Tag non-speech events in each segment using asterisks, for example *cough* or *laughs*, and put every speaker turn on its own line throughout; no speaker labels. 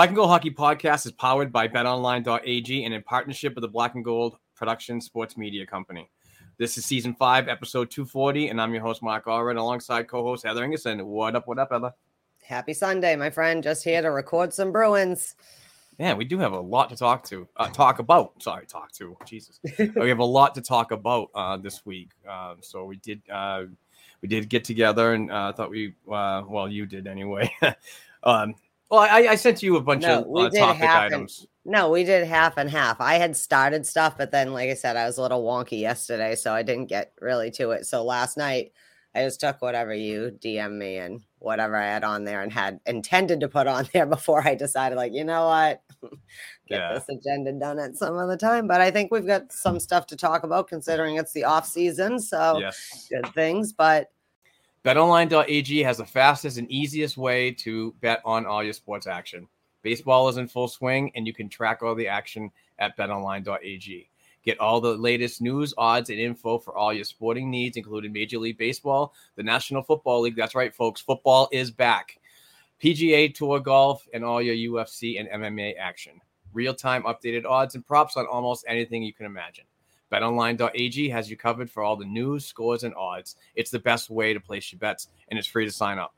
Black and Gold Hockey Podcast is powered by BetOnline.ag and in partnership with the Black and Gold Production Sports Media Company. This is season five, episode 240, and I'm your host, Mark Allred, alongside co host Heather Ingerson. What up, what up, Heather?
Happy Sunday, my friend. Just here to record some Bruins.
Yeah, we do have a lot to talk to, uh, talk about. Sorry, talk to. Jesus, *laughs* we have a lot to talk about uh, this week. Um, so we did, uh, we did get together, and uh, thought we, uh, well, you did anyway. *laughs* um, well, I, I sent you a bunch
No,
of uh, topic
half and-
items.
No, we did half and half. I had started stuff, but then, like I said, I was a little wonky yesterday, so I didn't get really to it. So last night, I just took whatever you DM me and whatever I had on there and had intended to put on *laughs* there before I decided, like, you know what, *laughs* get
Yeah.
this agenda done at some other time. But I think we've got some stuff to talk about considering it's the off season. So
Yes.
good things. But
BetOnline.ag has the fastest and easiest way to bet on all your sports action. Baseball is in full swing, and you can track all the action at betonline.ag. Get all the latest news, odds, and info for all your sporting needs, including Major League Baseball, the National Football League. That's right, folks. Football is back. PGA Tour Golf, and all your UFC and MMA action. Real time updated odds and props on almost anything you can imagine. BetOnline.ag has you covered for all the news, scores, and odds. It's the best way to place your bets, and it's free to sign up.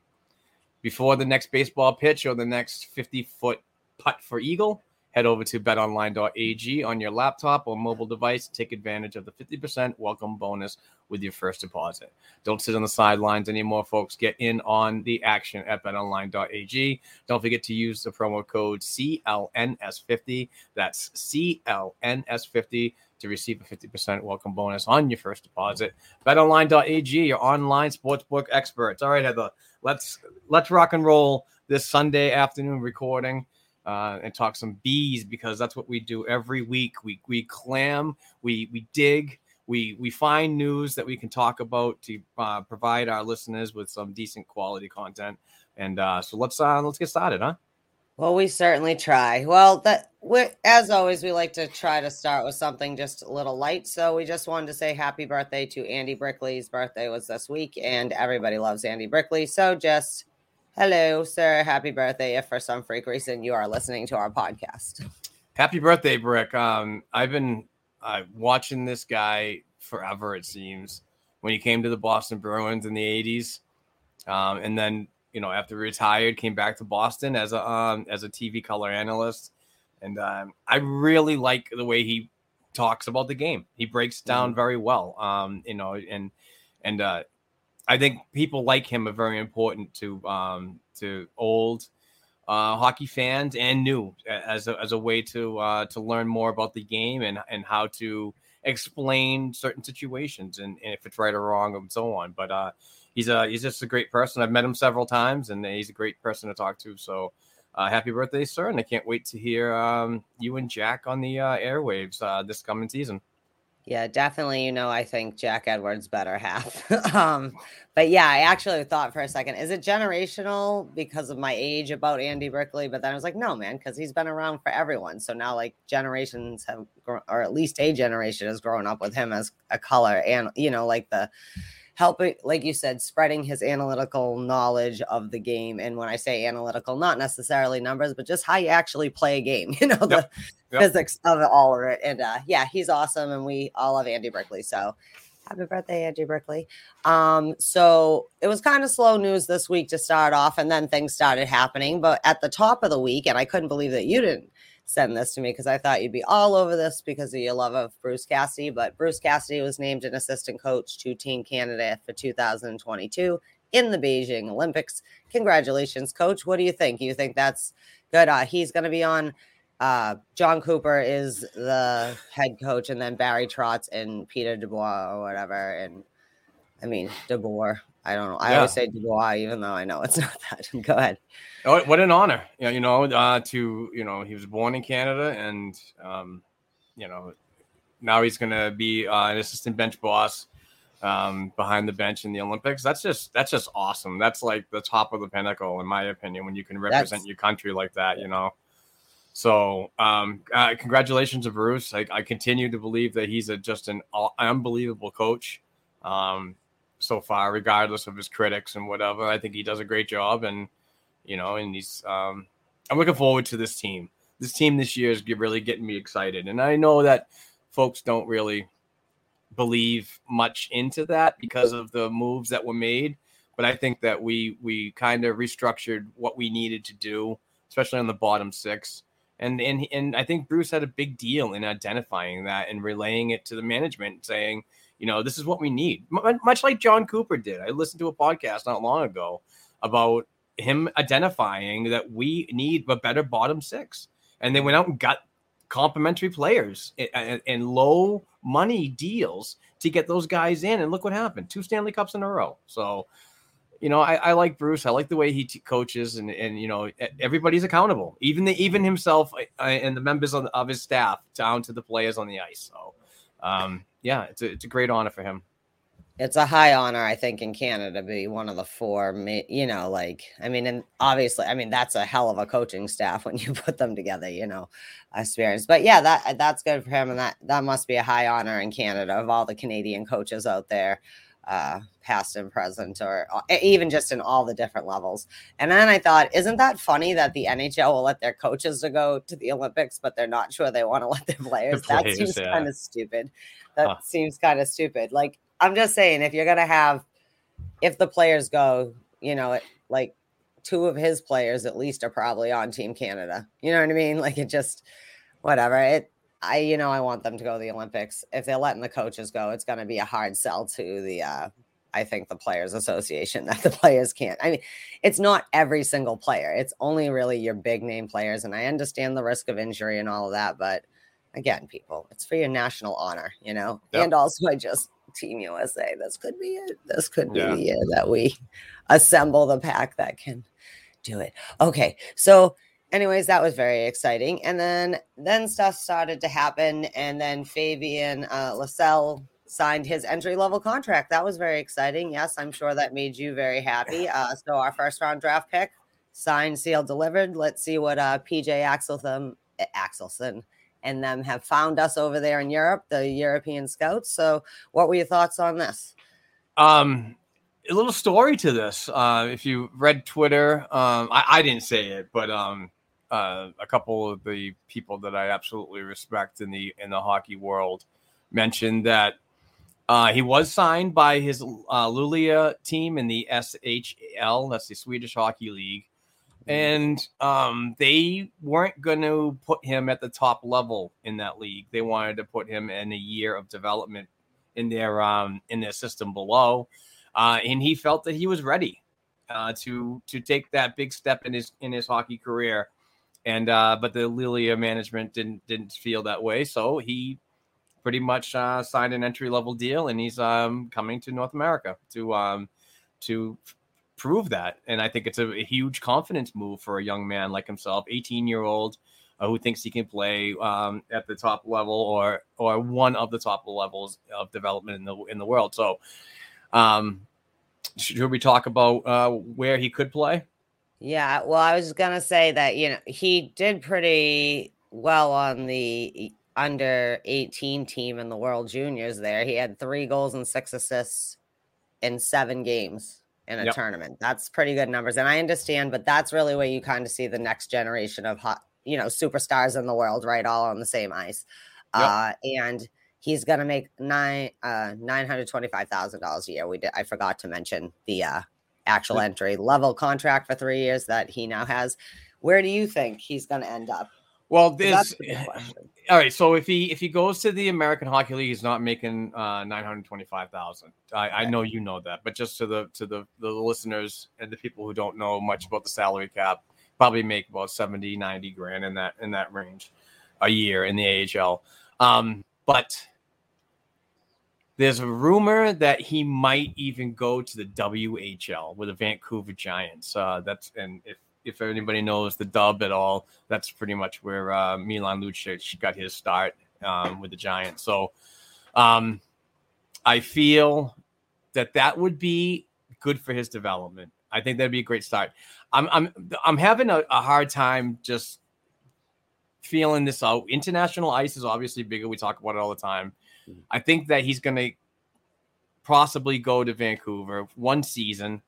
Before the next baseball pitch or the next 50 foot putt for Eagle, head over to betonline.ag on your laptop or mobile device. Take advantage of the 50% welcome bonus with your first deposit. Don't sit on the sidelines anymore, folks. Get in on the action at betonline.ag. Don't forget to use the promo code CLNS50. That's CLNS50 to receive a 50% welcome bonus on your first deposit. BetOnline.ag, your online sportsbook experts. All right, Heather, let's let's rock and roll this Sunday afternoon recording uh, and talk some bees because that's what we do every week. We we clam, we we dig, we we find news that we can talk about to uh, provide our listeners with some decent quality content. And uh, so let's uh, let's get started, huh?
Well, we certainly try. Well, that as always, we like to try to start with something just a little light. So we just wanted to say happy birthday to Andy Brickley's birthday was this week, and everybody loves Andy Brickley. So just hello, sir, happy birthday! If for some freak reason you are listening to our podcast,
Happy birthday, Brick. Um, I've been uh, watching this guy forever, it seems, when he came to the Boston Bruins in the 80s. Um, and then, you know, after he retired, came back to Boston as a um, as a TV color analyst. And um, I really like the way he talks about the game. He breaks down very well. Um, you know, and and uh, I think people like him are very important to um, to old uh, hockey fans and new as a, as a way to uh, to learn more about the game and and how to explain certain situations and, and if it's right or wrong and so on. But uh, he's a he's just a great person. I've met him several times and he's a great person to talk to. So uh, happy birthday, sir! And I can't wait to hear um, you and Jack on the uh, airwaves uh, this coming season.
Yeah, definitely. You know, I think Jack Edwards better half. *laughs* um, but yeah, I actually thought for a second, is it generational because of my age about Andy Brickley? But then I was like, no, man, because he's been around for everyone. So now, like, generations have, grown, or at least a generation has grown up with him as a color, and you know, like the helping, like you said, spreading his analytical knowledge of the game. And when I say analytical, not necessarily numbers, but just how you actually play a game, *laughs* you know, the
Yep. Yep.
physics of it, all of it. And uh, yeah, he's awesome. And we all love Andy Brickley. So happy birthday, Andy Brickley. Um, so it was kind of slow news this week to start off, and then things started happening. But at the top of the week, and I couldn't believe that you didn't send this to me because I thought you'd be all over this because of your love of Bruce Cassidy. But Bruce Cassidy was named an assistant coach to Team Canada for 2022 in the Beijing Olympics. Congratulations, coach. What do you think? You think that's good? Uh, he's going to be on. Uh, John Cooper is the head coach, and then Barry Trotz and Peter Dubois or whatever. And I mean, DeBoer. I don't know. I
Yeah.
always say Dubois, even though I know it's *laughs* not that. Go ahead.
Oh, what an honor! You know, uh, to you know, he was born in Canada, and um, you know, now he's going to be uh, an assistant bench boss um, behind the bench in the Olympics. That's just that's just awesome. That's like the top of the pinnacle, in my opinion, when you can represent
That's-
your country like that. You know. So, um, uh, congratulations to Bruce. I, I continue to believe that he's a, just an un- unbelievable coach um, so far, regardless of his critics and whatever. I think he does a great job, and you know, and he's. Um, I'm looking forward to this team. This team this year is really getting me excited, and I know that folks don't really believe much into that because of the moves that were made. But I think that we we kind of restructured what we needed to do, especially on the bottom six. And and and I think Bruce had a big deal in identifying that and relaying it to the management, saying, you know, this is what we need. M- much like John Cooper did. I listened to a podcast not long ago about him identifying that we need a better bottom six, and they went out and got complimentary players and, low money deals to get those guys in. And look what happened: two Stanley Cups in a row. So, you know, I, I like Bruce. I like the way he t- coaches, and and you know, everybody's accountable, even the even himself uh, and the members of, of his staff, down to the players on the ice. So, um, yeah, it's a it's a great honor for him.
It's a high honor, I think, in Canada to be one of the four. You know, like I mean, and obviously, I mean that's a hell of a coaching staff *laughs* when you put them together. You know, experience. But yeah, that that's good for him, and that that must be a high honor in Canada of all the Canadian coaches out there, uh, past and present, or uh, even just in all the different levels. And then I thought, isn't that funny that the NHL will let their coaches to go to the Olympics, but they're not sure they want to *laughs* let their players? that
players,
seems
yeah.
kind of stupid. That
Huh.
seems kind of stupid. Like I'm just saying, if you're gonna have, if the players go, you know, it, like two of his players at least are probably on Team Canada. You know what I mean? Like it just, whatever. It, I, you know, I want them to go to the Olympics. If they're letting the coaches go, it's going to be a hard sell to the, uh, I think the Players Association *laughs* that the players can't. I mean, it's not every single player. It's only really your big name players, and I understand the risk of injury and all of that, but again, people, it's for your national honor, you know.
Yep.
And also, I just Team USA. This could be it. This could be
Yeah.
the year that we assemble the pack that can do it. Okay, so anyways, that was very exciting, and then then stuff started to happen, and then Fabian uh, Lysell signed his entry level contract. That was very exciting. Yes, I'm sure that made you very happy. *sighs* Uh, so our first round draft pick, signed, sealed, delivered. Let's see what uh, PJ Axelsson, eh, Axelsson and them have found us over there in Europe, the European scouts. So, what were your thoughts on this?
Um, a little story to this. Uh, if you read Twitter, um, I, I didn't say it, but um, uh, a couple of the people that I absolutely respect in the in the hockey world mentioned that uh, he was signed by his uh, Luleå team in the SHL. That's the Swedish Hockey League. And um, they weren't going to put him at the top level in that league. They wanted to put him in a year of development in their um, in their system below, uh, and he felt that he was ready uh, to to take that big step in his in his hockey career. And uh, but the Luleå management didn't didn't feel that way, so he pretty much uh, signed an entry level deal, and he's um, coming to North America to um, to prove that. And I think it's a, a huge confidence move for a young man like himself, 18 year old, uh, who thinks he can play um, at the top level or or one of the top levels of development in the in the world. So, um, should we talk about uh, where he could play?
Yeah, well, I was gonna say that you know he did pretty well on the under 18 team in the World Juniors. There, he had three goals and six assists in seven games in a
Yep.
tournament. That's pretty good numbers, and I understand, but that's really where you kind of see the next generation of hot, you know, superstars in the world, right? All on the same ice,
Yep.
uh, and he's gonna make nine uh nine hundred twenty five thousand dollars a year. We did I forgot to mention the uh actual entry level contract for three years that he now has. Where do you think he's gonna end up?
Well, this
That's the big question. *sighs*
all right. So if he if he goes to the American Hockey League, he's not making uh, nine hundred twenty five thousand. I, I know you know that, but just to the to the the listeners and the people who don't know much about the salary cap, probably make about 70, 90 grand in that in that range a year in the AHL. Um, but there's a rumor that he might even go to the WHL with the Vancouver Giants. Uh, that's and if if anybody knows the dub at all, that's pretty much where uh, Milan Lucic got his start um, with the Giants. So um, I feel that that would be good for his development. I think that'd be a great start. I'm I'm I'm having a, a hard time just feeling this out. International ice is obviously bigger. We talk about it all the time. I think that he's going to possibly go to Vancouver one season,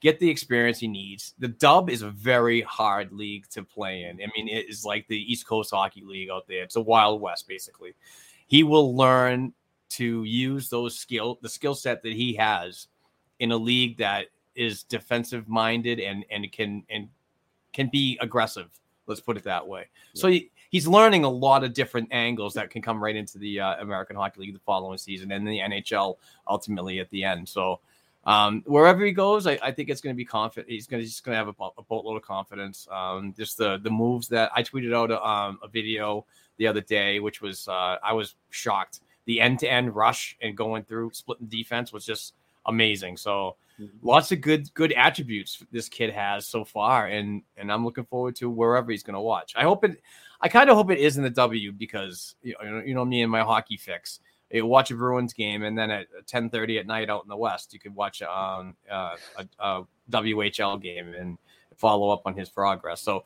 get the experience he needs. The dub is a very hard league to play in. I mean, it is like the East Coast Hockey League out there. It's a Wild West, basically. He will learn to use those skill, the skill set that he has in a league that is defensive minded and and can and can be aggressive. Let's put it that way. So he, he's learning a lot of different angles that can come right into the uh, American Hockey League the following season and the NHL ultimately at the end. So um, wherever he goes, I, I think it's going to be confident. He's going to just going to have a, a boatload of confidence. Um, just the the moves that I tweeted out a, um, a video the other day, which was uh, I was shocked. The end to end rush and going through splitting defense was just amazing. So lots of good good attributes this kid has so far, and and I'm looking forward to wherever he's going to watch. I hope it. I kind of hope it is in the W because you know, you know me and my hockey fix. You watch a Bruins game, and then at 10:30 at night out in the West, you could watch um, uh, a, a WHL game and follow up on his progress. So.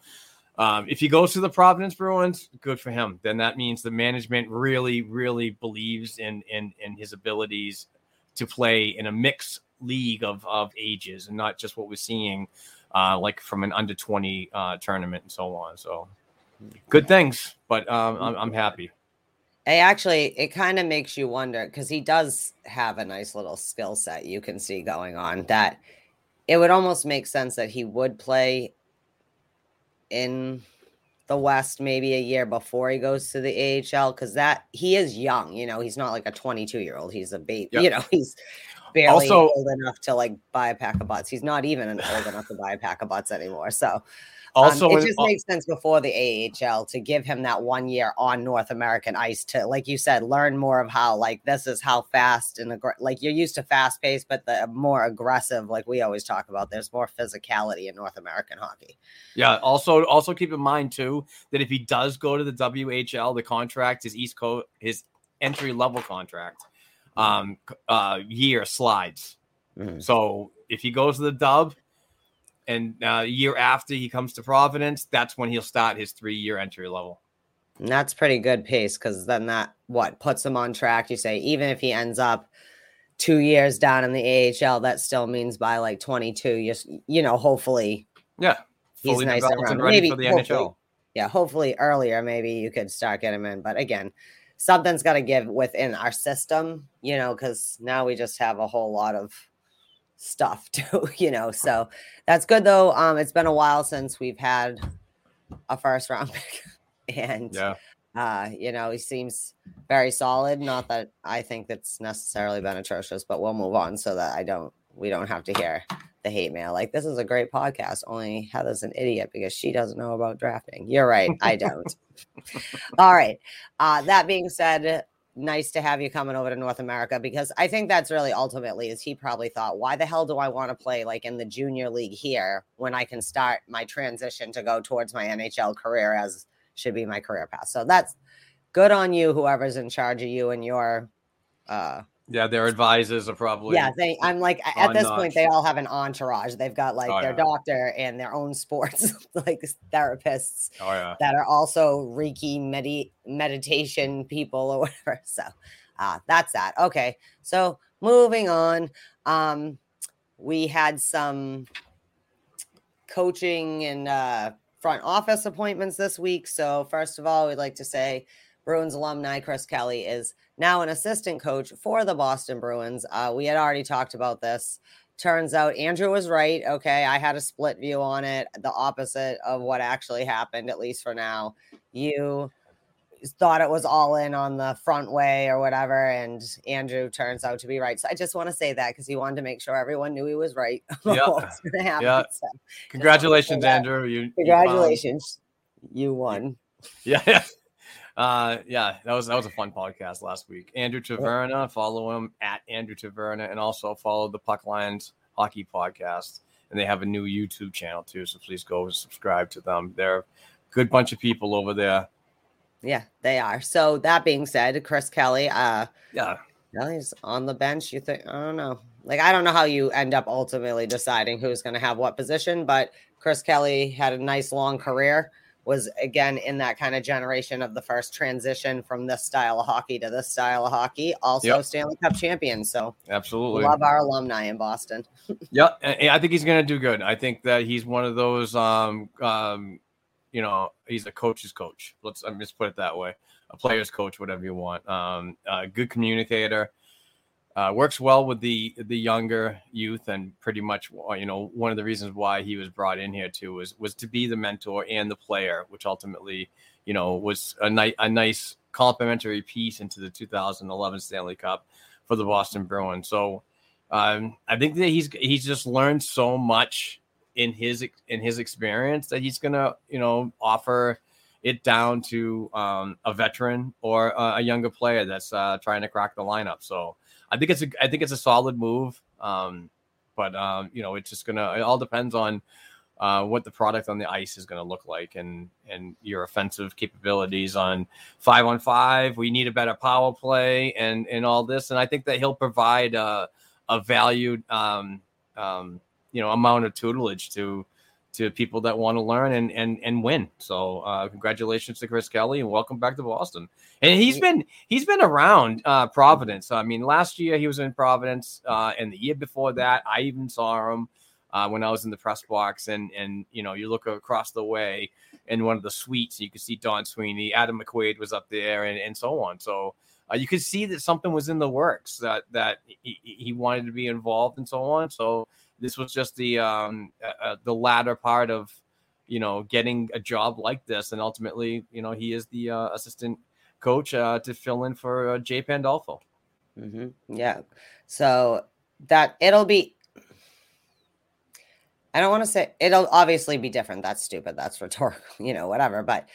Um, if he goes to the Providence Bruins, good for him. Then that means the management really, really believes in in in his abilities to play in a mixed league of of ages and not just what we're seeing uh, like from an under 20 uh, tournament and so on. So good things, but um, I'm, I'm happy.
It actually, it kind of makes you wonder because he does have a nice little skill set you can see going on that it would almost make sense that he would play in the West maybe a year before he goes to the AHL because that he is young, you know, he's not like a 22 year old, he's a baby,
Yep.
you know, he's barely
Also-
old enough to like buy a pack of butts. He's not even an old enough to buy a pack of butts anymore. So
Also,
um, it
in-
just makes sense before the AHL to give him that one year on North American ice to, like you said, learn more of how like this is how fast and aggr- like you're used to fast pace, but the more aggressive, like we always talk about, there's more physicality in North American hockey.
Yeah. Also, also keep in mind too that if he does go to the WHL, the contract is East Coast, his entry level contract, um, uh, year slides.
Mhm.
So if he goes to the Dub, and uh, a year after he comes to Providence, that's when he'll start his three year entry level.
And that's pretty good pace because then that what puts him on track. You say even if he ends up two years down in the AHL, that still means by like 22, you you know, hopefully
Yeah.
he's
Fully
nice around.
and ready
Maybe
for the NHL.
yeah, hopefully earlier, maybe you could start getting him in. But again, something's got to give within our system, you know, because now we just have a whole lot of stuff *laughs* too, you know. So that's good though. Um, it's been a while since we've had a first round *laughs* pick, and
Yeah.
uh, you know, he seems very solid. Not that I think that's necessarily been atrocious, but we'll move on so that I don't we don't have to hear the hate mail. Like this is a great podcast. Only Heather's an idiot because she doesn't know about drafting. You're right, I don't. *laughs* All right. Uh, that being said, nice to have you coming over to North America because I think that's really ultimately is he probably thought, why the hell do I want to play like in the junior league here when I can start my transition to go towards my NHL career as should be my career path. So that's good on you, whoever's in charge of you and your uh
Yeah, their advisors are probably
yeah, they I'm like at this point they all have an entourage. They've got like
Oh,
their
yeah.
doctor and their own sports *laughs* like therapists
Oh yeah.
that are also Reiki medi- meditation people or whatever. *laughs* So uh, that's that. Okay. So moving on. Um, we had some coaching and uh, front office appointments this week. So, first of all, we'd like to say Bruins alumni Chris Kelly is now an assistant coach for the Boston Bruins. Uh, we had already talked about this. Turns out Andrew was right. Okay. I had a split view on it, the opposite of what actually happened, at least for now. You thought it was all in on the front way or whatever. And Andrew turns out to be right. So I just want to say that because he wanted to make sure everyone knew he was right. *laughs*
Yeah.
what was gonna happen.
Yeah.
So,
Congratulations. Andrew. You you found-
congratulations. You won.
Yeah, yeah. Uh, yeah, that was that was a fun podcast last week. Andrew Taverna, follow him at Andrew Taverna, and also follow the Puck Lions Hockey Podcast. And they have a new YouTube channel too, so please go and subscribe to them. They're a good bunch of people over there.
Yeah, they are. So that being said, Chris Kelly, uh,
Yeah,
well, he's on the bench. You think I don't know. Like I don't know how you end up ultimately deciding who's going to have what position, but Chris Kelly had a nice long career. Was again in that kind of generation of the first transition from this style of hockey to this style of hockey. Also
Yep.
Stanley Cup champion. So
absolutely.
love our alumni in Boston. *laughs*
Yeah, I think he's going to do good. I think that he's one of those, um, um, you know, he's a coach's coach. Let's I'm just put it that way, a player's coach, whatever you want. Um, a good communicator, uh, works well with the the younger youth, and pretty much, you know, one of the reasons why he was brought in here too was was to be the mentor and the player, which ultimately, you know, was a nice a nice complementary piece into the 2011 Stanley Cup for the Boston Bruins. So. Um, I think that he's he's just learned so much in his in his experience that he's gonna you know offer it down to um, a veteran or a, a younger player that's uh, trying to crack the lineup. So I think it's a I think it's a solid move. Um, but um, you know it's just gonna it all depends on uh, what the product on the ice is going to look like and and your offensive capabilities on five on five. We need a better power play and and all this. And I think that he'll provide uh, a valued um, um, you know amount of tutelage to to people that want to learn and and and win. So uh, congratulations to Chris Kelly and welcome back to Boston. And he's been he's been around uh, Providence. I mean, last year he was in Providence, uh, and the year before that, I even saw him uh, when I was in the press box. And and you know, you look across the way in one of the suites, you could see Don Sweeney, Adam McQuaid was up there, and and so on. So uh, you could see that something was in the works that that he, he wanted to be involved and so on. So this was just the um uh, uh, the latter part of you know getting a job like this, and ultimately you know he is the uh, assistant coach uh, to fill in for uh, Jay Pandolfo.
hmm Yeah. So that it'll be. I don't want to say it'll obviously be different. That's stupid. That's *laughs* rhetorical, you know, whatever. But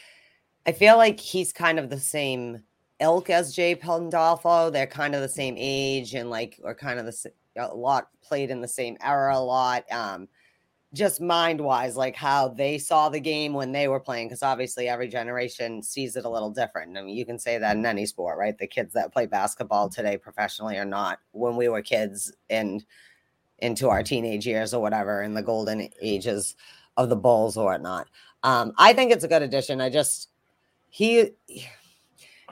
I feel like he's kind of the same ilk as Jay Pandolfo. They're kind of the same age and like, or kind of the a lot played in the same era a lot. Um, just mind wise, like how they saw the game when they were playing, because obviously every generation sees it a little different. I mean, you can say that in any sport, right? The kids that play basketball today professionally or not, when we were kids and into our teenage years or whatever, in the golden ages of the Bulls or whatnot. Um, I think it's a good addition. I just he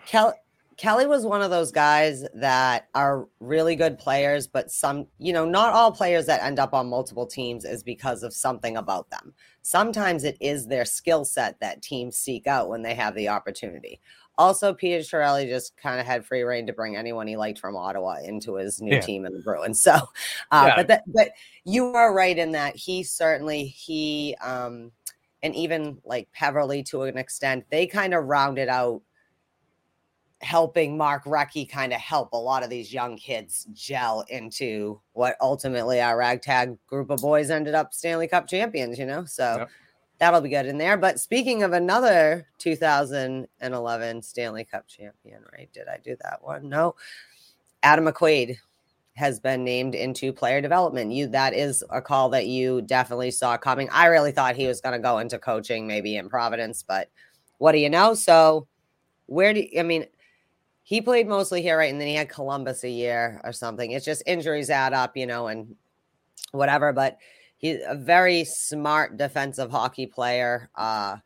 Kelly Kelly was one of those guys that are really good players, but some, you know, not all players that end up on multiple teams is because of something about them. Sometimes it is their skill set that teams seek out when they have the opportunity. Also, Peter Chiarelli just kind of had free reign to bring anyone he liked from Ottawa into his new
Yeah.
team in the Bruins. So, *laughs* uh,
Yeah.
but that, but you are right in that he certainly he um and even like Peverley to an extent, they kind of rounded out helping Mark Recchi kind of help a lot of these young kids gel into what ultimately our ragtag group of boys ended up Stanley Cup champions, you know? So
Yep.
that'll be good in there. But speaking of another 2011 Stanley Cup champion, right? Did I do that one? No. Adam McQuaid has been named into player development. You that is a call that you definitely saw coming. I really thought he was going to go into coaching maybe in Providence, but what do you know? So where do you, I mean he played mostly here, right? And then he had Columbus a year or something. It's just injuries add up, you know, and whatever. But he's a very smart defensive hockey player. Uh,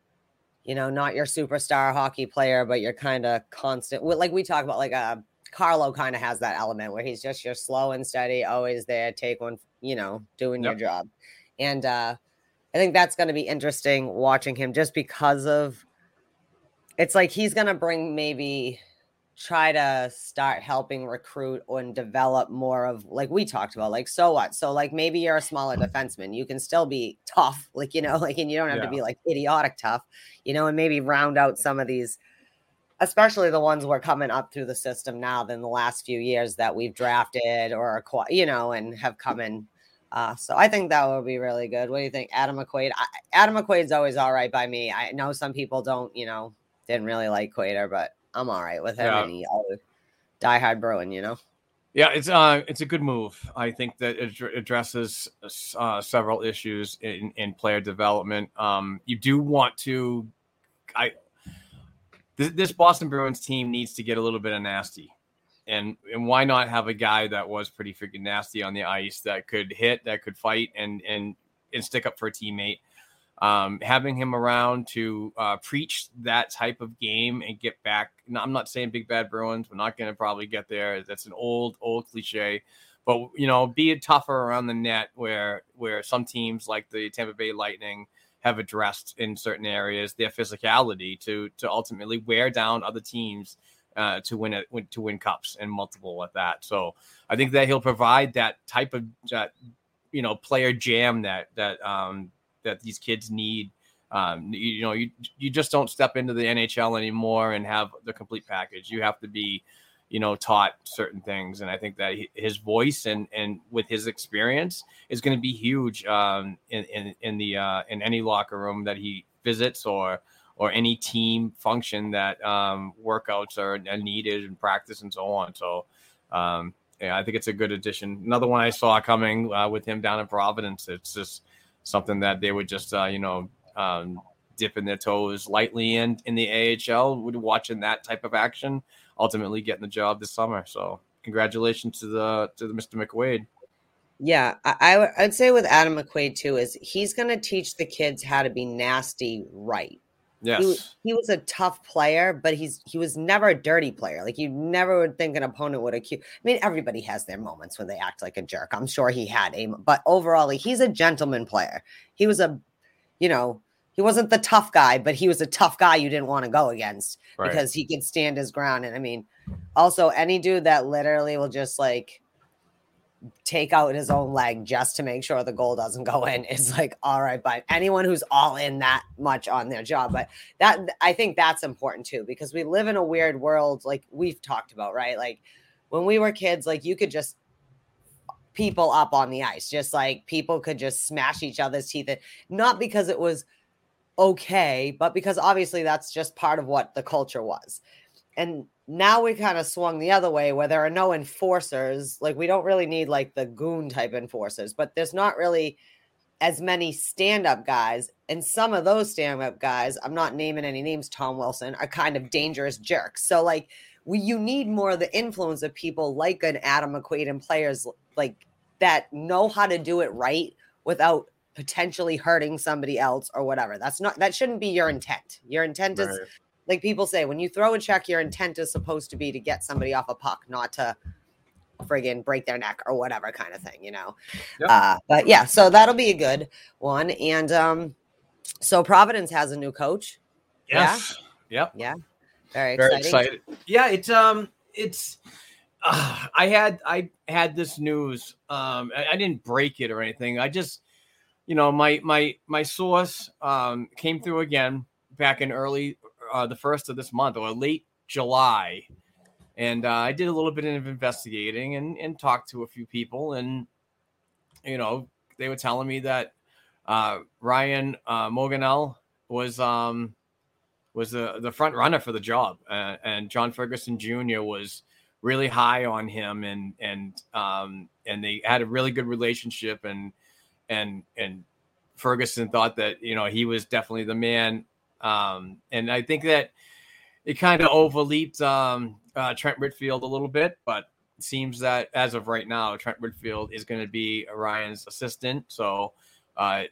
you know, not your superstar hockey player, but you're kind of constant. Like we talk about, like a Carlo kind of has that element where he's just your slow and steady, always there, take one, you know, doing
Yep.
your job. And uh, I think that's going to be interesting watching him just because of it's like he's going to bring maybe try to start helping recruit and develop more of like we talked about like so what so like maybe you're a smaller defenseman you can still be *laughs* tough like you know like and you don't have to be like idiotic tough you know and maybe round out some of these especially the ones we're coming up through the system now than the last few years that we've drafted or acquired you know and have come in uh, so I think that would be really good. What do you think, Adam McQuaid? I, Adam McQuaid's always all right by me. I know some people don't, you know, didn't really like Quader, but I'm all right with him.
Yeah.
And he diehard Bruin, you know.
Yeah, it's uh, it's a good move. I think that it addresses uh, several issues in, in player development. Um, you do want to, I, this, this Boston Bruins team needs to get a little bit of nasty, and and why not have a guy that was pretty freaking nasty on the ice that could hit, that could fight, and and and stick up for a teammate. Um, having him around to uh, preach that type of game and get back. No, I'm not saying big bad Bruins. We're not going to probably get there. That's an old old cliche, but you know, be tougher around the net where where some teams like the Tampa Bay Lightning have addressed in certain areas their physicality to to ultimately wear down other teams uh, to win it to win cups and multiple at that. So I think that he'll provide that type of that you know player jam that that um, that these kids need. Um, you, you know, you you just don't step into the NHL anymore and have the complete package. You have to be, you know, taught certain things, and I think that his voice and and with his experience is going to be huge um, in in in the uh, in any locker room that he visits or or any team function that um, workouts are, are needed and practice and so on. So. Um, yeah, I think it's a good addition. Another one I saw coming uh, with him down in Providence. It's just something that they would just, uh, you know, um, dipping their toes lightly in in the AHL. Would watching that type of action, ultimately getting the job this summer. So, congratulations to the to the Mr. McQuaid.
Yeah, I, I would- I'd say with Adam McQuaid too is he's going to teach the kids how to be nasty right.
Yes,
He, he was a tough player, but he's he was never a dirty player. Like you never would think an opponent would accuse. I mean, everybody has their moments when they act like a jerk. I'm sure he had a, but overall, like, he's a gentleman player. He was a, you know, he wasn't the tough guy, but he was a tough guy you didn't want to go against
right.
because he could stand his ground. And I mean, also any dude that literally will just like take out his own leg just to make sure the goal doesn't go in is like all right but anyone who's all in that much on their job but that i think that's important too because we live in a weird world like we've talked about right? Like when we were kids like you could just people up on the ice just like people could just smash each other's teeth in not because it was okay but because obviously that's just part of what the culture was. And now we kind of swung the other way where there are no enforcers like we don't really need like the goon type enforcers but there's not really as many stand-up guys and some of those stand-up guys i'm not naming any names tom wilson are kind of dangerous jerks. So like we you need more of the influence of people like an adam mcquaid and players like that know how to do it right without potentially hurting somebody else or whatever. That's not that shouldn't be your intent. Your intent is
Right.
Like people say when you throw a check your intent is supposed to be to get somebody off a puck not to friggin break their neck or whatever kind of thing you know
Yep.
uh but yeah so that'll be a good one and um so providence has a new coach Yeah?
Yes. Yep.
yeah very,
very excited. Yeah, it's um, it's. Uh, I had I had this news. Um, I, I didn't break it or anything. I just, you know, my my my source um came through again back in early uh, the first of this month or late July, and uh, I did a little bit of investigating and and talked to a few people, and you know, they were telling me that uh, Ryan uh, Mougenel was um, was the the front runner for the job, and John Ferguson Jr. was really high on him, and and um, and they had a really good relationship, and and and Ferguson thought that you know he was definitely the man, um, and I think that it kind of overleaped um, uh, Trent Whitfield a little bit, but seems that as of right now, Trent Whitfield is going to be Ryan's assistant. So uh,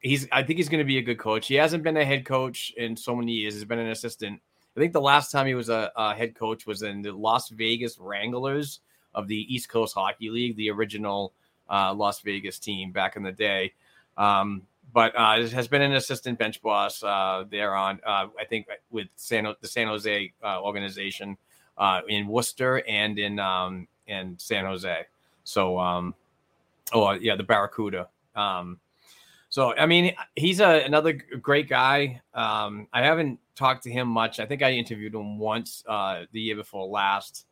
he's, I think he's going to be a good coach. He hasn't been a head coach in so many years. He's been an assistant. I think the last time he was a, a head coach was in the Las Vegas Wranglers of the East Coast Hockey League, the original uh, Las Vegas team back in the day. Um, but uh, has been an assistant bench boss uh, there on, uh, I think, with San, the San Jose uh, organization uh, in Worcester and in um, in San Jose. So, um, oh yeah, the Barracuda. Um, so I mean, he's a, another great guy. Um, I haven't talked to him much. I think I interviewed him once uh, the year before last.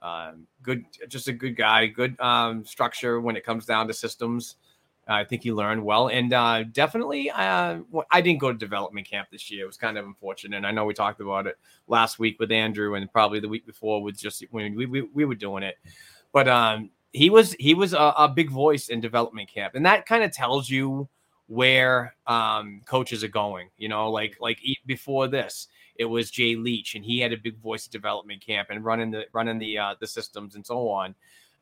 Um, good, just a good guy. Good um, structure when it comes down to systems. I think he learned well, and uh, definitely, uh, I didn't go to development camp this year. It was kind of unfortunate. And I know we talked about it last week with Andrew, and probably the week before with just when we we, we were doing it. But um, he was he was a, a, big voice in development camp, and that kind of tells you where um, coaches are going. You know, like like before this, it was Jay Leach, and he had a big voice at development camp and running the running the uh, the systems and so on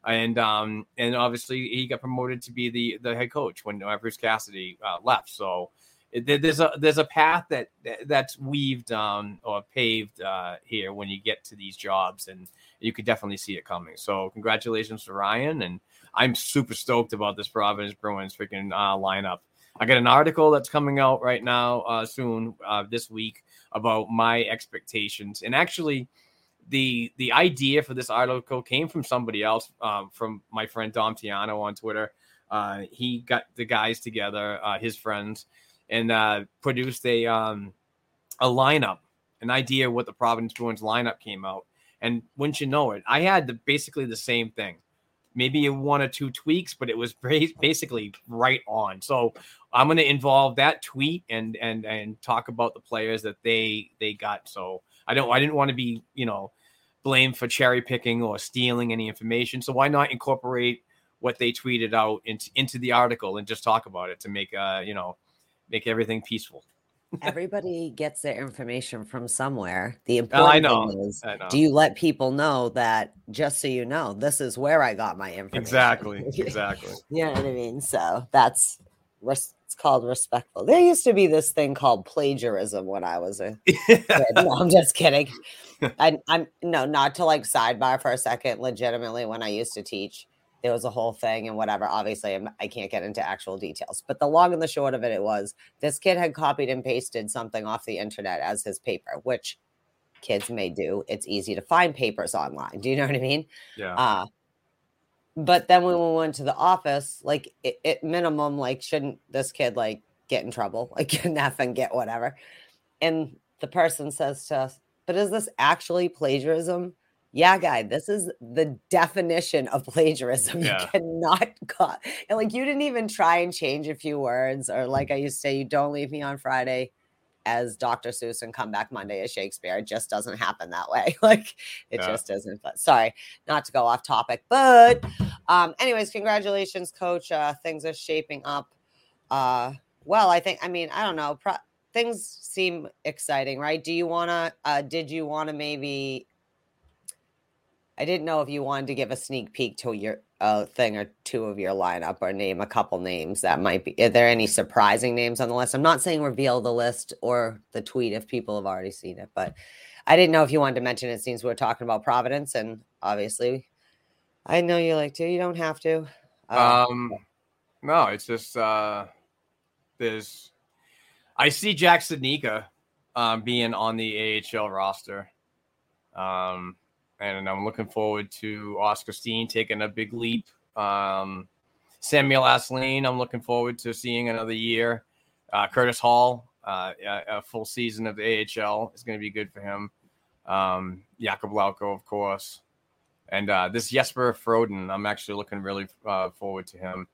and um and obviously he got promoted to be the the head coach when uh, Bruce Cassidy uh, left. So there's a there's a path that that's weaved um or paved uh, here when you get to these jobs, and you could definitely see it coming. So congratulations to Ryan, and I'm super stoked about this Providence Bruins freaking uh, lineup. I got an article that's coming out right now uh, soon uh, this week about my expectations, and actually the the idea for this article came from somebody else, um, from my friend Dom Tiano on Twitter. Uh, he got the guys together, uh, his friends, and uh, produced a um, a lineup, an idea what the Providence Bruins lineup came out. And wouldn't you know it, I had the, basically the same thing. Maybe one or two tweaks, but it was *laughs* basically right on. So I'm going to involve that tweet and and and talk about the players that they they got. So I don't I didn't want to be, you know, blamed for cherry picking or stealing any information. So why not incorporate what they tweeted out into, into the article and just talk about it to make uh, you know, make everything peaceful. *laughs*
Everybody gets their information from somewhere. The important I know, thing is, do you let people know that just so you know, this is where I got my information?
Exactly. *laughs* Exactly.
you know what I mean? So that's it's called respectful. There used to be this thing called plagiarism when I was a *laughs* kid. No, I'm just kidding. *laughs* I, I'm no, not to like sidebar for a second. Legitimately, when I used to teach, there was a whole thing and whatever. Obviously, I'm, I can not get into actual details, but the long and the short of it, it was this kid had copied and pasted something off the internet as his paper, which kids may do. It's easy to find papers online. Do you know what I mean?
Yeah. Uh,
but then when we went to the office, like at minimum, like shouldn't this kid like get in trouble, *laughs* like F and get whatever? And the person says to us, "But is this actually plagiarism?" Yeah, guy, this is the definition of plagiarism. Yeah. You cannot *laughs* cut, and like you didn't even try and change a few words, or like I used to say, you don't leave me on Friday as Dr. Seuss and come back Monday as Shakespeare. It just doesn't happen that way. *laughs* like it yeah. just doesn't. But sorry, not to go off topic. But um, anyways, congratulations, coach. Uh, things are shaping up. Uh, well, I think, I mean, I don't know. Pro- things seem exciting, right? Do you want to, uh, did you want to maybe, I didn't know if you wanted to give a sneak peek to your a thing or two of your lineup or name a couple names that might be. Are there any surprising names on the list? I'm not saying reveal the list or the tweet if people have already seen it, but I didn't know if you wanted to mention it since we are talking about Providence. And obviously, I know you like to. You don't have to.
Uh, um, no, it's just uh, there's. I see Jack Studnicka um, being on the AHL roster. Um, and I'm looking forward to Oscar Steen taking a big leap. Um, Samuel Asselin, I'm looking forward to seeing another year. Uh, Curtis Hall, uh, a, a, full season of the AHL is going to be good for him. Um, Jakub Lauko, of course, and uh, this Jesper Froden, I'm actually looking really uh, forward to him.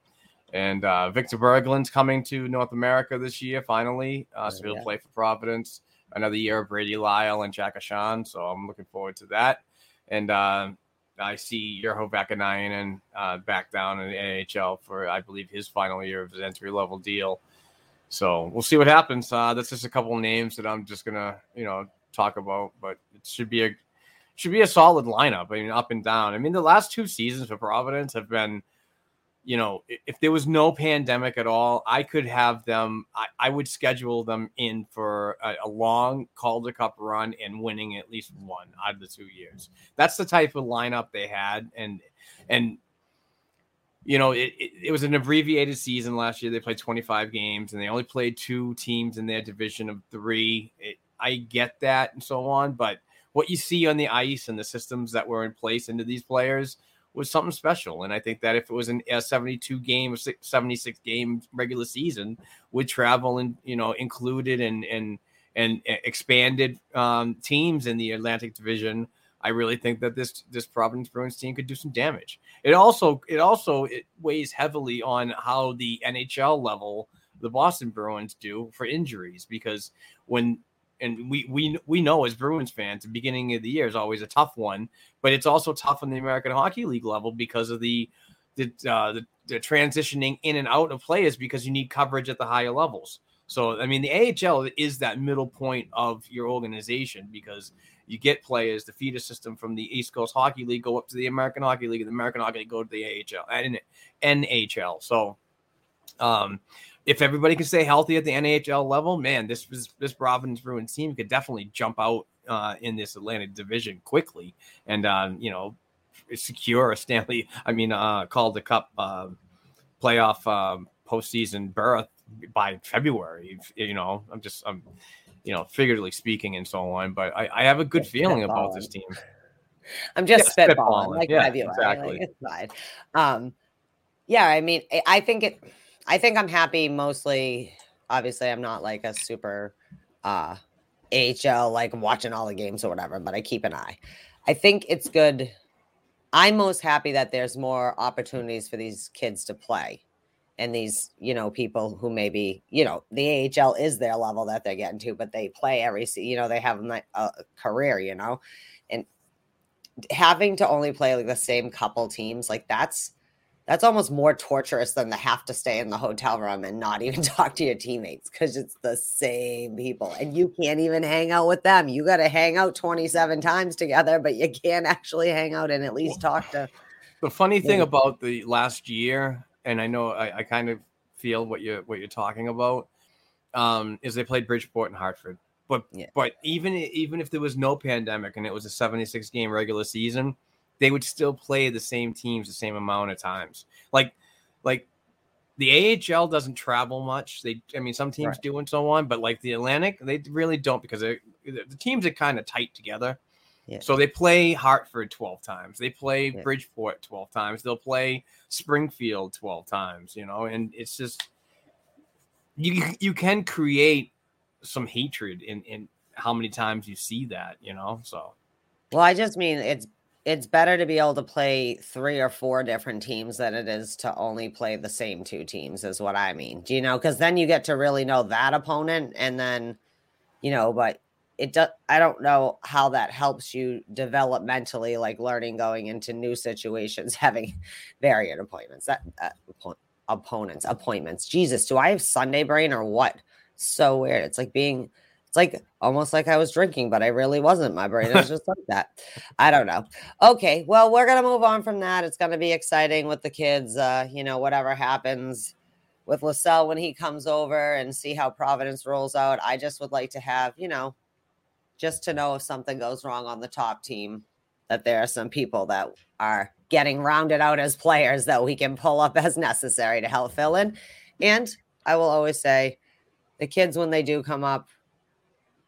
And uh, Victor Berglund's coming to North America this year, finally. Uh, so he'll
Yeah.
play for Providence. Another year of Brady Lyle and Jack Ahcan. So I'm looking forward to that. And uh, I see Urho Vaakanainen uh, back down in the NHL for, I believe, his final year of his entry level deal. So we'll see what happens. Uh, that's just a couple names that I'm just gonna, you know, talk about. But it should be a should be a solid lineup. I mean, up and down. I mean, the last two seasons for Providence have been, you know, if there was no pandemic at all, I could have them. I, I would schedule them in for a, a long Calder Cup run and winning at least one out of the two years. That's the type of lineup they had, and and you know, it, it, it was an abbreviated season last year. They played 25 games and they only played two teams in their division of three. It, I get that and so on, but what you see on the ice and the systems that were in place into these players was something special. And I think that if it was an, a 72 game, 76 game regular season with travel and, you know, included and, and, and expanded um, teams in the Atlantic division, I really think that this this Providence Bruins team could do some damage. It also it also it weighs heavily on how the NHL level the Boston Bruins do for injuries because when and we we we know as Bruins fans the beginning of the year is always a tough one, but it's also tough on the American Hockey League level because of the the uh, the, the transitioning in and out of players because you need coverage at the higher levels. So I mean the AHL is that middle point of your organization because you get players, the feeder system from the East Coast Hockey League go up to the American Hockey League, and the American Hockey League go to the AHL and NHL. So, um, if everybody can stay healthy at the NHL level, man, this this, this Providence Bruins team could definitely jump out uh, in this Atlantic Division quickly, and um, you know, secure a Stanley. I mean, uh, called the Cup uh, playoff um, postseason berth by February. You know, I'm just I'm you know, figuratively speaking and so on. But I, I have a good feeling about this team. *laughs*
I'm just
Yeah,
spitballing,
spitballing.
like
Yeah,
February.
exactly.
Like, it's fine. Um, yeah, I mean, I think it. I think I'm happy. Mostly, obviously, I'm not like a super uh AHL like watching all the games or whatever, but I keep an eye. I think it's good. I'm most happy that there's more opportunities for these kids to play. And these, you know, people who maybe, you know, the AHL is their level that they're getting to, but they play every, you know, they have a career, you know, and having to only play like the same couple teams, like that's that's almost more torturous than the have to stay in the hotel room and not even *laughs* talk to your teammates because it's the same people and you can't even hang out with them. You got to hang out 27 times together, but you can't actually hang out and at least talk to. *sighs*
The funny thing
Yeah.
about the last year, and I know I, I kind of feel what you're what you're talking about, um, is they played Bridgeport and Hartford. But
Yeah.
but even even if there was no pandemic and it was a 76 game regular season, they would still play the same teams the same amount of times. Like like the AHL doesn't travel much. They I mean some teams
Right.
do and so on, but like the Atlantic, they really don't because the teams are kind of tight together.
Yeah.
So they play Hartford 12 times. They play
Yeah.
Bridgeport 12 times. They'll play Springfield 12 times, you know, and it's just you you can create some hatred in in how many times you see that, you know. So
Well, I just mean it's it's better to be able to play three or four different teams than it is to only play the same two teams, is what I mean. Do you know? Because then you get to really know that opponent, and then you know, but it does. I don't know how that helps you developmentally, like learning going into new situations, *laughs* having variant appointments. That uh, opponents, appointments. Jesus, do I have Sunday brain or what? So weird. It's like being it's like almost like I was drinking, but I really wasn't. My brain is just like that. I don't know. Okay, well, we're gonna move on from that. It's gonna be exciting with the kids. Uh, you know, whatever happens with Lysell when he comes over and see how Providence rolls out. I just would like to have, you know, just to know if something goes wrong on the top team, that there are some people that are getting rounded out as players that we can pull up as necessary to help fill in. And I will always say, the kids when they do come up,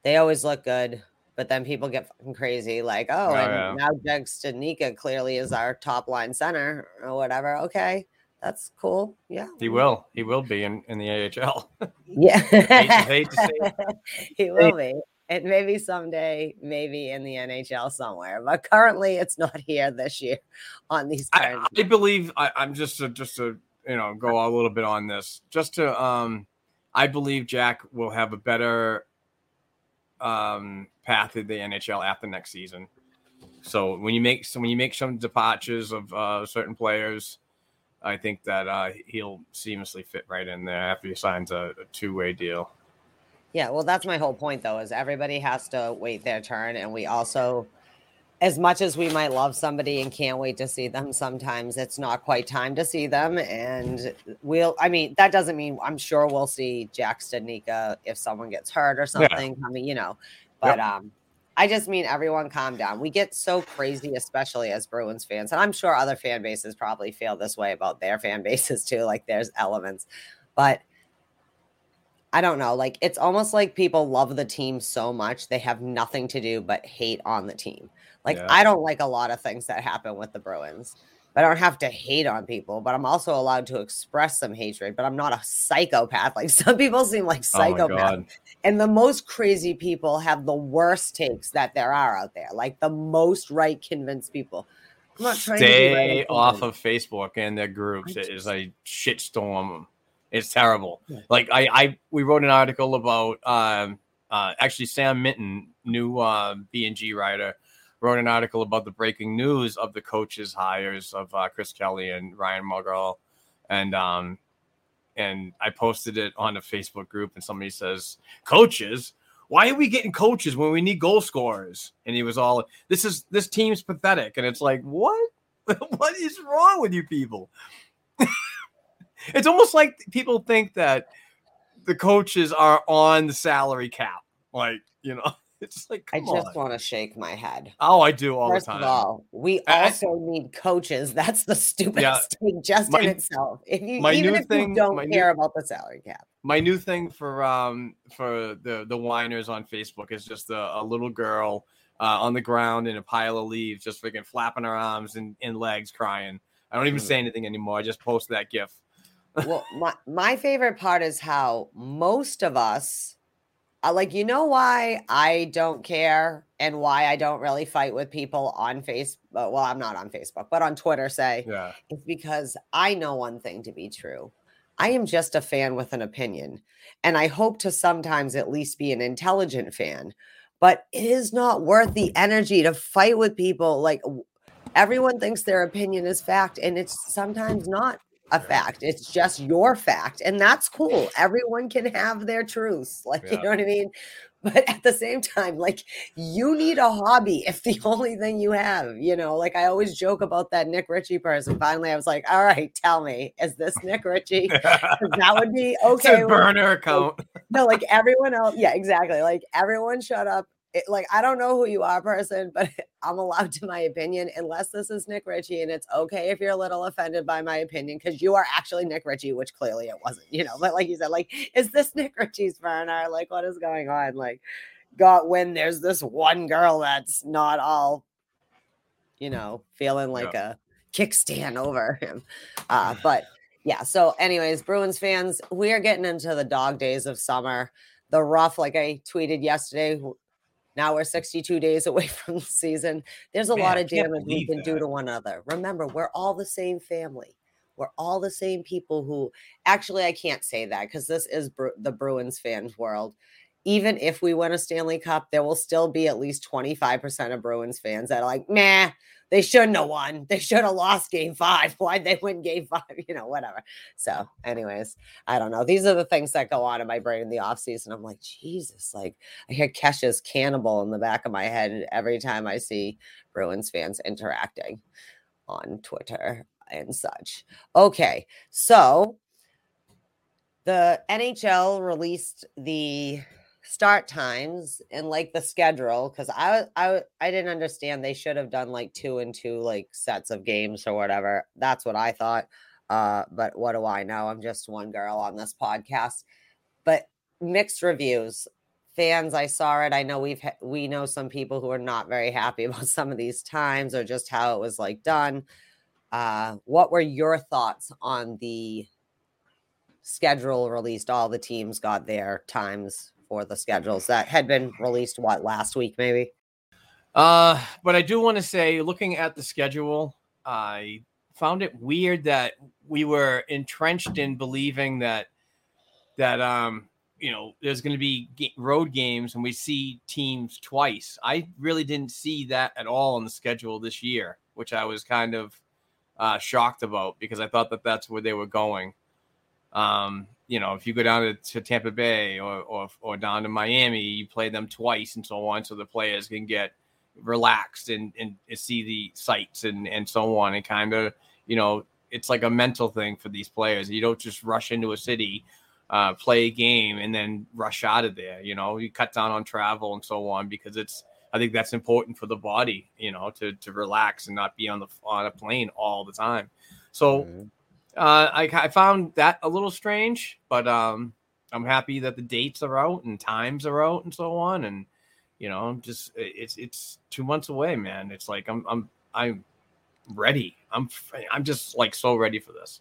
they always look good. But then people get fucking crazy, like, oh,
Oh,
and
yeah.
now Jack Studnicka clearly is our top line center or whatever. Okay, that's cool. Yeah,
he will. He will be in, in the AHL. *laughs*
Yeah,
hate, to, hate to say *laughs*
he will be. And maybe someday, maybe in the NHL somewhere. But currently, it's not here this year *laughs* on these
I. I believe I, I'm just a just a you know go a little bit on this just to um I believe Jack will have a better um path to the NHL after next season. So when you make so when you make some departures of uh, certain players, I think that uh, he'll seamlessly fit right in there after he signs a, a two way deal.
Yeah, well, that's my whole point, though, is everybody has to wait their turn, and we also, as much as we might love somebody and can't wait to see them, sometimes it's not quite time to see them, and we'll. I mean, that doesn't mean I'm sure we'll see Jack Studnicka if someone gets hurt or something. I mean, you know, but um, I just mean everyone calm down. We get so crazy, especially as Bruins fans, and I'm sure other fan bases probably feel this way about their fan *laughs* bases too. Like there's elements, but I don't know. Like it's almost like people love the team so much they have nothing to do but hate on the team. Like
Yeah.
I don't like a lot of things that happen with the Bruins. I don't have to hate on people, but I'm also allowed to express some hatred. But I'm not a psychopath. Like *laughs* some people seem like
Oh
psychopaths.
god!
And the most crazy people have the worst takes that there are out there. Like the most right convinced people. I'm not trying to right
Stay off of Facebook and their groups.
I
It is a shitstorm. It's terrible.
Yeah.
Like I, I, we wrote an article about um, uh, actually Sam Minton, new uh, B and G writer, wrote an article about the breaking news of the coaches hires of uh, Chris Kelly and Ryan Mougenel, and um, and I posted it on a Facebook group, and somebody says, "Coaches." Why are we getting coaches when we need goal scorers? And he was all, "This is this team's pathetic." And it's like, what? *laughs* what is wrong with you people? *laughs* it's almost like people think that the coaches are on the salary cap. Like, you know, it's like,
I just want to shake my head.
Oh, I do all
First
the time.
of all, we
I-
also need coaches. *laughs* That's the stupidest thing just
My-
in itself. If you
my
even
new
if
thing-
you don't
my new-
care about the salary cap.
my new thing for um for the the whiners on Facebook is just a, a little girl uh, on the ground in a pile of leaves, just freaking flapping her arms and, and legs, crying. I don't even
Mm.
say anything anymore. I just post that gif.
well, *laughs* my my favorite part is how most of us uh, like you know why I don't care and why I don't really fight with people on Facebook. Well, I'm not on Facebook, but on Twitter. Say
Yeah,
It's because I know one thing to be true. I am just a fan with an opinion, and I hope to sometimes at least be an intelligent fan. But it is not worth the energy to fight with people. Like everyone thinks their opinion is fact, and it's sometimes not a fact. It's just your fact, and that's cool. Everyone can have their truths. *laughs* Like you know what I mean. But at the same time, like you need a hobby if the *laughs* only thing you have, you know, like I always joke about that Nick Ritchie person. Finally, I was like, all right, tell me, is this *laughs* Nick Ritchie? that would be okay.
burner account.
no, like everyone else. Yeah, exactly. Like everyone shut up. It, like I don't know who you are, person, but *laughs* I'm allowed to my opinion unless this is Nick Ritchie, and it's okay if you're a little offended by my opinion because you are actually Nick Ritchie, which clearly it wasn't, you know. But like you said, like, is this *laughs* Nick Ritchie's burner? Like, what is going on? Like, got when there's this one girl that's not all, you know, feeling like a kickstand over him. Uh, *sighs* but yeah, so anyways, Bruins fans, we are getting into the dog days of summer. The rough, like I tweeted yesterday. Now we're 62 days *laughs* away from the season. There's a
Man,
lot of damage we can do to one another. Remember, we're all the same family. We're all the same people who actually, I can't say that because this is the Bruins fans world. Even if we win a Stanley Cup, there will still be at least 25% of Bruins fans that are like, nah, they shouldn't have won. They should have lost game five. *laughs* Why'd they win game five? *laughs* You know, whatever. So, anyways, I don't know. These are the things that go on in my brain in the off season. I'm like, Jesus, like I hear Kesha's cannibal in the back of my head every time I see Bruins fans interacting on Twitter and such. Okay, so the NHL released the start times and like the schedule because I, I I didn't understand they should have done like two and two like sets of games or whatever. That's what I thought. Uh, but what do I know? I'm just one girl on this podcast. But mixed reviews. Fans, I saw it. I know we've ha- we know some people who are not very happy *laughs* about some of these times or just how it was like done. Uh, what were your thoughts on the schedule released? All the teams got their times for the schedules that had been released. What last week, maybe?
Uh, but I do want to say, looking at the schedule, I found it weird that we were entrenched in believing that that um you know there's going to be road games and we see teams twice. I really didn't see that at all on the schedule this year, which I was kind of uh, shocked about because I thought that that's where they were going. Um, you know, if you go down to, to Tampa Bay or, or or down to Miami, you play them twice and so on, so the players can get relaxed and and see the sights and and so on, and kind of you know it's like a mental thing for these players. You don't just rush into a city, uh, play a game, and then rush out of there. You know, you cut down on travel and so on because it's. I think that's important for the body, you know, to to relax and not be on the on a plane all the time. So
Mhm.
Uh, I, I found that a little strange, but um, I'm happy that the dates are out and times are out and so on. And you know, just it's it's two months away, man. It's like I'm I'm I'm ready. I'm I'm just like so ready for this.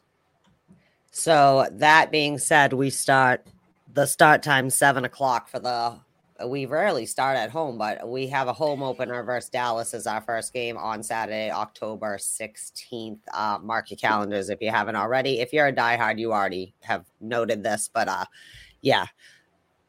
So that being said, we start the start time seven o'clock for the. We rarely start at home, but we have a home opener versus Dallas as our first game on Saturday, October sixteenth. Uh, mark your calendars if you haven't already. If you're a diehard, you already have noted this, but uh, yeah,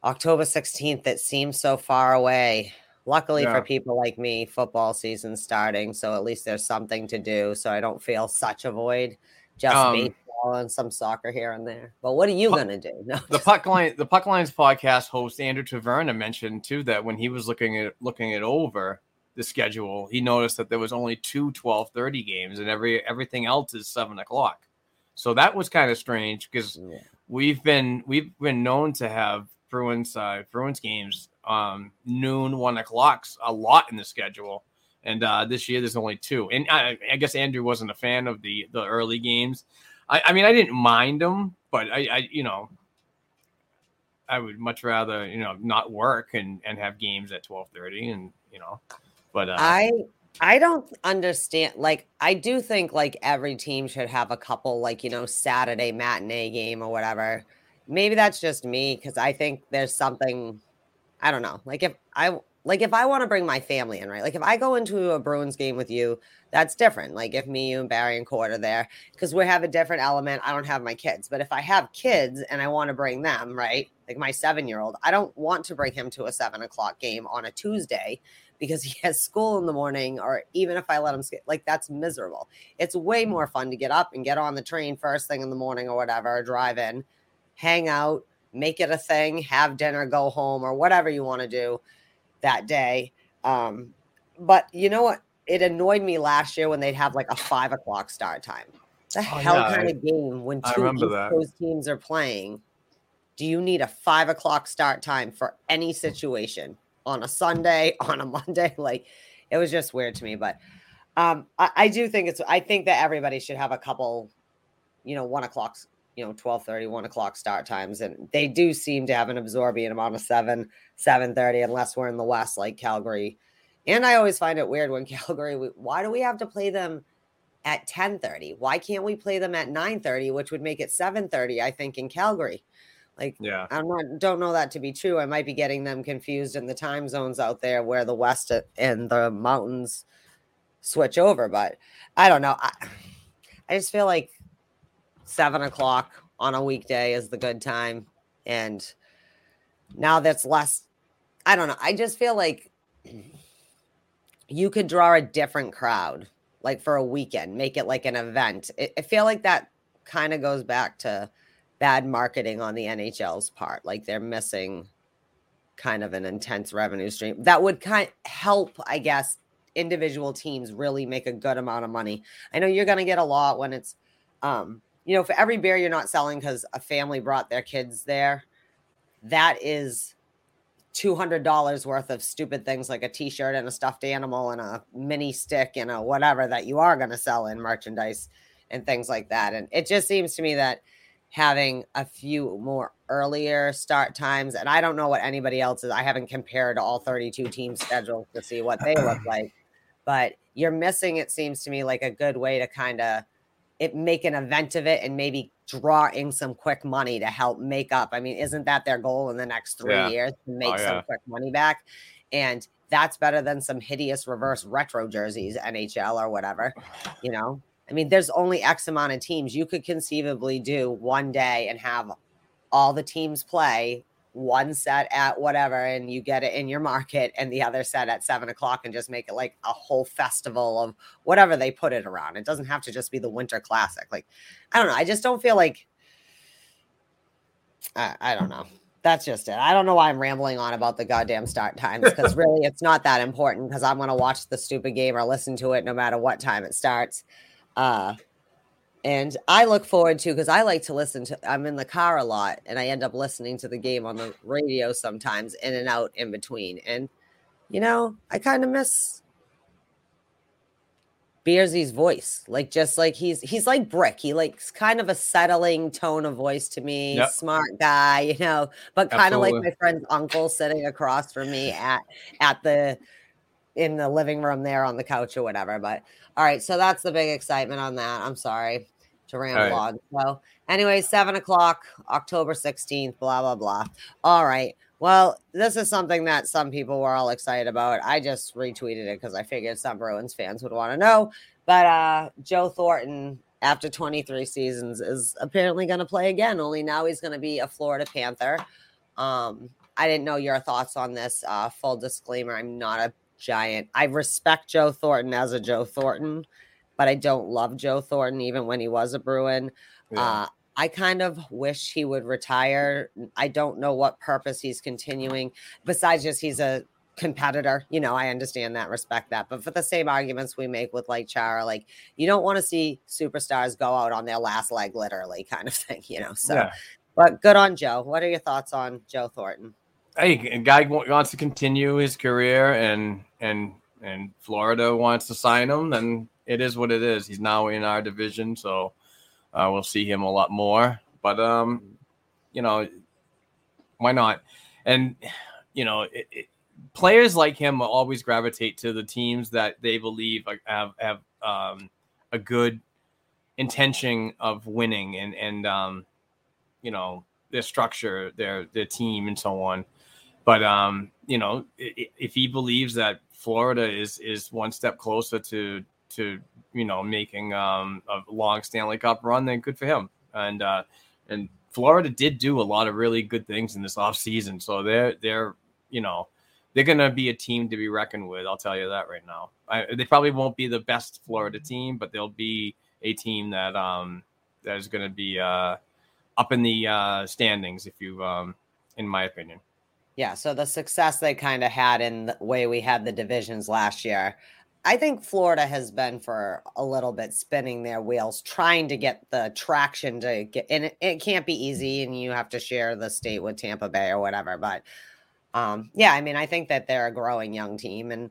October sixteenth. It seems so far away. Luckily
Yeah.
for people like me, football season's starting, so at least there's something to do. So I don't feel such a void. Just
Um,
baseball and some soccer here and there. But what are you gonna do? *laughs* No,
The puck line the puck lines podcast host Andrew Taverna mentioned too that when he was looking at looking it over the schedule, he noticed that there was only two 12:30 games and every everything else is seven o'clock. So that was kind of strange because
Yeah.
we've been we've been known to have Bruins uh, Bruins games um, noon one o'clocks a lot in the schedule, and uh, this year there's only two. And I, I guess Andrew wasn't a fan of the the early games. I, I mean I didn't mind them, but I, I you know I would much rather you know not work and and have games at twelve thirty and you know, but uh,
I I don't understand. Like, I do think like every team should have a couple, like you know, Saturday matinee game or whatever. Maybe that's just me because I think there's something. I don't know. Like if I like if I want to bring my family in, right? Like if I go into a Bruins game with you, that's different. Like if me, you, and Barry and Court are there, because we have a different element. I don't have my kids, but if I have kids and I want to bring them, right? Like my seven year old, I don't want to bring him to a seven o'clock game on a Tuesday because *laughs* he has school in the morning, or even if I let him skip, like that's miserable. It's way more fun to get up and get on the train first thing in the morning or whatever, drive in, hang out, make it a thing, have dinner, go home, or whatever you want to do that day. Um, but you know what? It annoyed me last year when they'd have like a five o'clock start time. The hell
Oh, yeah,
kind
I-
of game when two East
that.
Coast teams are playing? Do you need a five o'clock start time for any situation on a Sunday, *laughs* on a Monday? *laughs* Like it was just weird to me. But um, I, I do think it's I think that everybody should have a couple, you know, one o'clock, you know, 12 1 o'clock start times. And they do seem to have an absorbing amount of seven, 7:30, unless we're in the West, like Calgary. And I always find it weird when *laughs* Calgary, why do we have to play them at 10:30? Why can't we play them at 9:30, which would make it 7:30, I think, in Calgary? Like
yeah,
I'm not don't know that to be true. I might be getting them confused in the time zones out there where the west and the mountains switch over, but I don't know. I, *sighs* I just feel like seven o'clock on a weekday is the good time, and now that's less. I don't know. I just feel like you could draw a different crowd, like for a weekend, make it like an event. I I feel like that kind of goes back to bad marketing on the NHL's part. Like they're missing kind of an intense revenue stream that would kind of help, I guess, individual teams really make a good amount of money. I know you're going to get a lot when it's, um, you know, for every beer you're not selling because a family brought their kids there, that is $200 worth of stupid things like a t-shirt and a stuffed animal and a mini stick and a whatever that you are going to sell in merchandise and things like that. And it just seems to me that having a few more earlier start times, and I don't know what anybody else is. I haven't compared all 32 team schedules to see what they look *clears throat* like, but you're missing, it seems to me, like a good way to kind of it make an event of it and maybe draw in some quick money to help make up. I mean, isn't that their goal in the next three
Yeah.
years to make
Oh,
some
yeah.
quick money back? And that's better than some hideous reverse retro jerseys, NHL or whatever, *sighs* you know. I mean, there's only X amount of teams. You could conceivably do one day and have all the teams play one set at whatever, and you get it in your market, and the other set at seven o'clock, and just make it like a whole festival of whatever they put it around. It doesn't have to just be the Winter Classic. Like, I don't know. I just don't feel like. I, I don't know. That's just it. I don't know why I'm rambling on about the goddamn start times because really it's not that important because I'm going to watch the stupid game or listen to it no matter what time it starts. Uh, and I look forward to because I like to listen to. I'm in the car a lot, and I end up listening to the game on the radio sometimes, in and out, in between. And you know, I kind of miss Bearsy's voice, like just like he's he's like Brick. He likes kind of a settling tone of voice to me.
Yep.
Smart guy, you know, but kind of like my friend's uncle sitting across from me at at the in the living room there on the couch or whatever. But all right, so that's the big excitement on that. I'm sorry to ramble
right.
on. So anyway, seven o'clock, October 16th, blah blah blah. All right. Well, this is something that some people were all excited about. I just retweeted it because I figured some Bruins fans would want to know. But uh Joe Thornton, after 23 seasons, is apparently going to play again. Only now he's going to be a Florida Panther. Um, I didn't know your thoughts on this. Uh, full disclaimer: I'm not a giant. I respect Joe Thornton as a Joe Thornton, but I don't love Joe Thornton even when he was a Bruin.
Yeah.
Uh, I kind of wish he would retire. I don't know what purpose he's continuing besides just he's a competitor. You know, I understand that, respect that. But for the same arguments we make with like Chara, like you don't want to see superstars go out on their last leg, literally, kind of *laughs* thing, you know. So,
Yeah.
but good on Joe. What are your thoughts on Joe Thornton?
hey, a guy wants to continue his career, and and and Florida wants to sign him, then it is what it is. He's now in our division, so uh, we'll see him a lot more. But um, you know, why not? And you know, it, it, players like him will always gravitate to the teams that they believe have have um, a good intention of winning, and and um, you know their structure, their their team, and so on. But um, you know, if he believes that Florida is is one step closer to to you know making um, a long Stanley Cup run, then good for him. And uh, and Florida did do a lot of really good things in this offseason. so they're they're you know they're gonna be a team to be reckoned with. I'll tell you that right now. I, they probably won't be the best Florida team, but they'll be a team that um that is gonna be uh up in the uh standings if you um in my opinion.
Yeah, so the success they kind of had in the way we had the divisions last year, I think Florida has been for a little bit spinning their wheels, trying to get the traction to get, and it, it can't be easy, and you have to share the state with Tampa Bay or whatever. But um, yeah, I mean, I think that they're a growing young team, and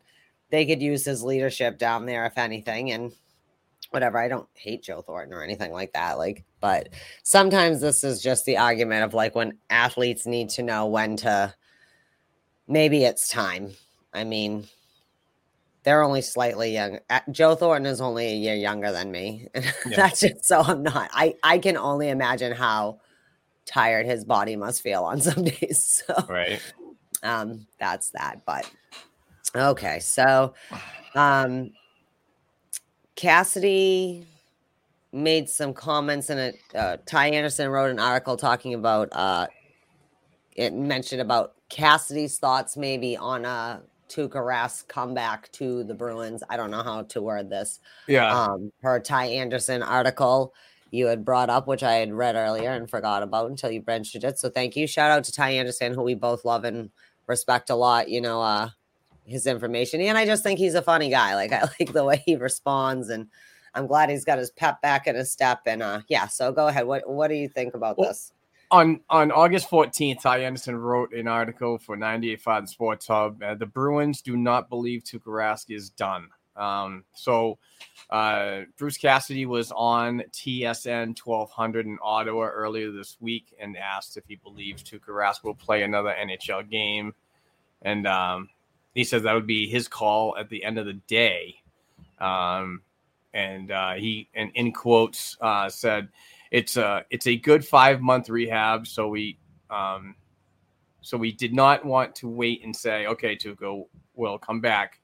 they could use his leadership down there if anything, and whatever. I don't hate Joe Thornton or anything like that, like, but sometimes this is just the argument of like when athletes need to know when to maybe it's time. I mean, they're only slightly young. uh, Joe Thornton is only a year younger than me. *laughs*
Yeah.
That's just so I'm not. I I can only imagine how tired his body must feel on *laughs* some days. So
Right.
um that's that. But okay, so um Cassidy made some comments in it. Uh, Ty Anderson wrote an article talking about uh, it mentioned about Cassidy's thoughts maybe on a Tuukka Rask comeback to the Bruins. I don't know how to word this.
Yeah.
Um, her Ty Anderson article you had brought up, which I had read earlier and forgot about until you mentioned it. So thank you. Shout out to Ty Anderson, who we both love and respect a lot. You know, uh, his information, and I just think he's a funny guy. Like I *laughs* like the way he responds, and I'm glad he's got his pep back in his step. And uh, yeah, so go ahead. What what do you think about
Well,
this?
On on August 14th, Ty Anderson wrote an article for 98.5 Sports Hub. Uh, the Bruins do not believe Tuukka Rask is done. Um, so uh, Bruce Cassidy was on TSN 1200 in Ottawa earlier this week and asked if he believes Tuukka Rask will play another NHL game, and um, he says that would be his call at the end of the day. Um, and uh, he, and in quotes, uh, said it's a it's a good five month rehab. So we um, so we did not want to wait and say, okay, Tuukka will come back.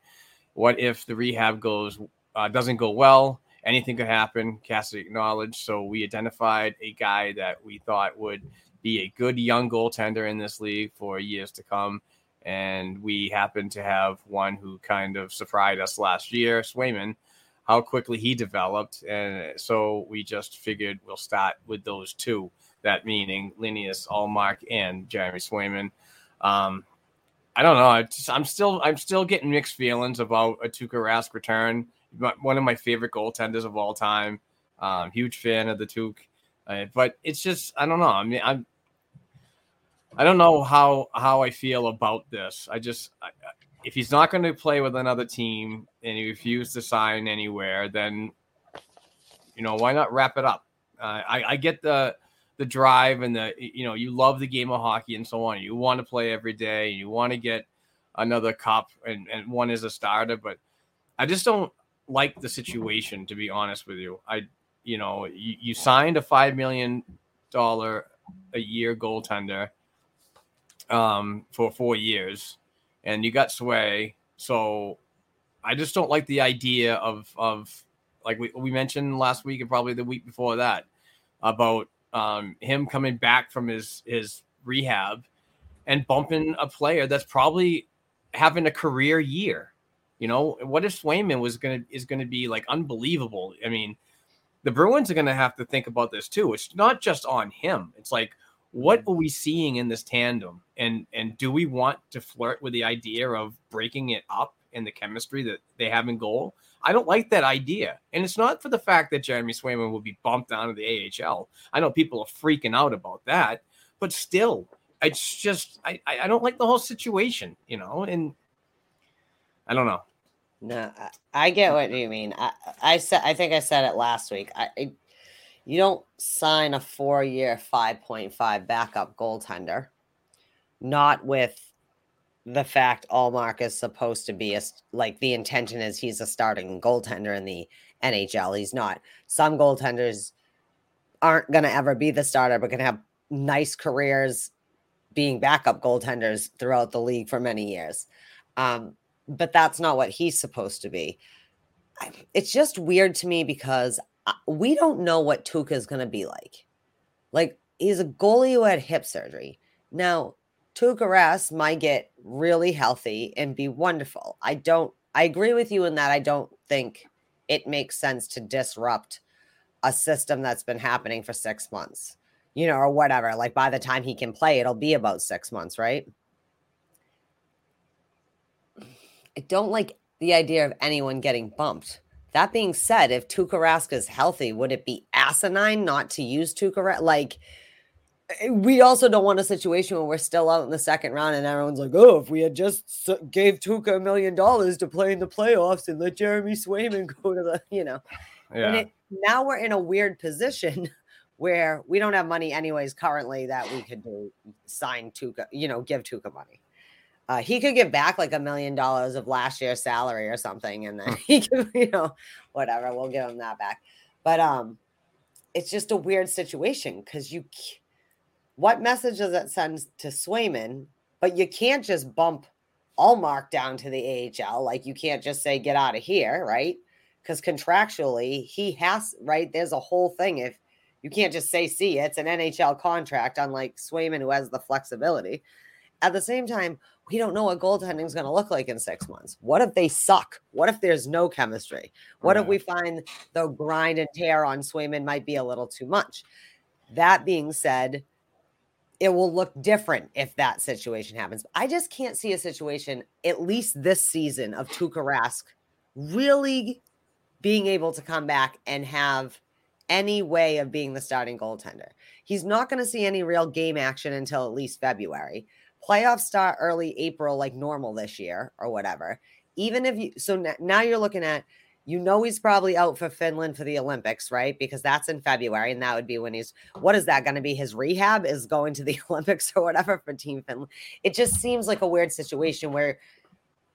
What if the rehab goes uh, doesn't go well anything could happen. Cassidy acknowledged. So we identified a guy that we thought would be a good young goaltender in this league for years to come. And we happened to have one who kind of surprised us last year, Swayman, how quickly he developed. And so we just figured we'll start with those two, that meaning Linus Ullmark and Jeremy Swayman. Um, I don't know. Just, I'm still I'm still getting mixed feelings about a Tuukka Rask return. One of my favorite goaltenders of all time. Um, huge fan of the Tuke, uh, but it's just I don't know. I mean I'm I don't know how how I feel about this. I just I, if he's not going to play with another team and he refused to sign anywhere, then you know why not wrap it up? Uh, I, I get the the drive and the you know you love the game of hockey and so on. You want to play every day. You want to get another cup and, and one is a starter, but I just don't like the situation to be honest with you. I you know you, you signed a five million dollar a year goaltender um, for four years, and you got Sway. So I just don't like the idea of of like we, we mentioned last week and probably the week before that about um, him coming back from his his rehab and bumping a player that's probably having a career year. You know, what if Swayman was gonna is gonna be like unbelievable? I mean, the Bruins are gonna have to think about this too. It's not just on him. It's like, what are we seeing in this tandem? And and do we want to flirt with the idea of breaking it up in the chemistry that they have in goal? I don't like that idea. And it's not for the fact that Jeremy Swayman will be bumped down to the AHL. I know people are freaking out about that, but still, it's just I, I don't like the whole situation, you know, and I don't know.
No, I, I get what you mean. I, I said I think I said it last week. I, I you don't sign a five point five backup goaltender, not with the fact Ullmark is supposed to be a, like the intention is he's a starting goaltender in the NHL. He's not. Some goaltenders aren't going to ever be the starter, but can have nice careers being backup goaltenders throughout the league for many years. Um, but that's not what he's supposed to be. It's just weird to me because we don't know what Tuukka is going to be like. Like he's a goalie who had hip surgery. Now, Tuukka Rask might get really healthy and be wonderful. I don't. I agree with you in that. I don't think it makes sense to disrupt a system that's been happening for six months, you know, or whatever. Like by the time he can play, it'll be about six months, right? I don't like the idea of anyone getting bumped. That being said, if Tuukka Rask is healthy, would it be asinine not to use Tuukka Like, eh, we also don't want a situation where we're still out in the second round and everyone's like, oh, if we had just gave Tuukka a million dollars to play in the playoffs and let Jeremy Swayman *laughs* go to the, you know.
Yeah.
And it, now we're in a weird position *laughs* where we don't have money anyways currently that we could do sign Tuukka, you know, give Tuukka money. Uh, he could give back like a million dollars of last year's salary or something, and then he *laughs* could, you know, whatever. We'll give him that back. But um, it's just a weird situation because you, what message does it send to Swayman? But you can't just bump Ullmark down to the AHL. Like you can't just say get out of here, right? Because contractually he has right. There's a whole thing. If you can't just say see, it's an NHL contract, unlike Swayman who has the flexibility. At the same time, we don't know what goaltending is going to look like in six months. What if they suck? What if there's no chemistry? What
Right.
if we find the grind and tear on Swayman might be a little too much? That being said, it will look different if that situation happens. I just can't see a situation, at least this season, of Tuukka Rask really being able to come back and have any way of being the starting goaltender. He's not going to see any real game action until at least February playoffs start early April, like normal this year or whatever. Even if you, so now you're looking at, you know, he's probably out for Finland for the Olympics, right? Because that's in February, and that would be when he's, what is that going to be? His rehab is going to the *laughs* Olympics or whatever for Team Finland. It just seems like a weird situation where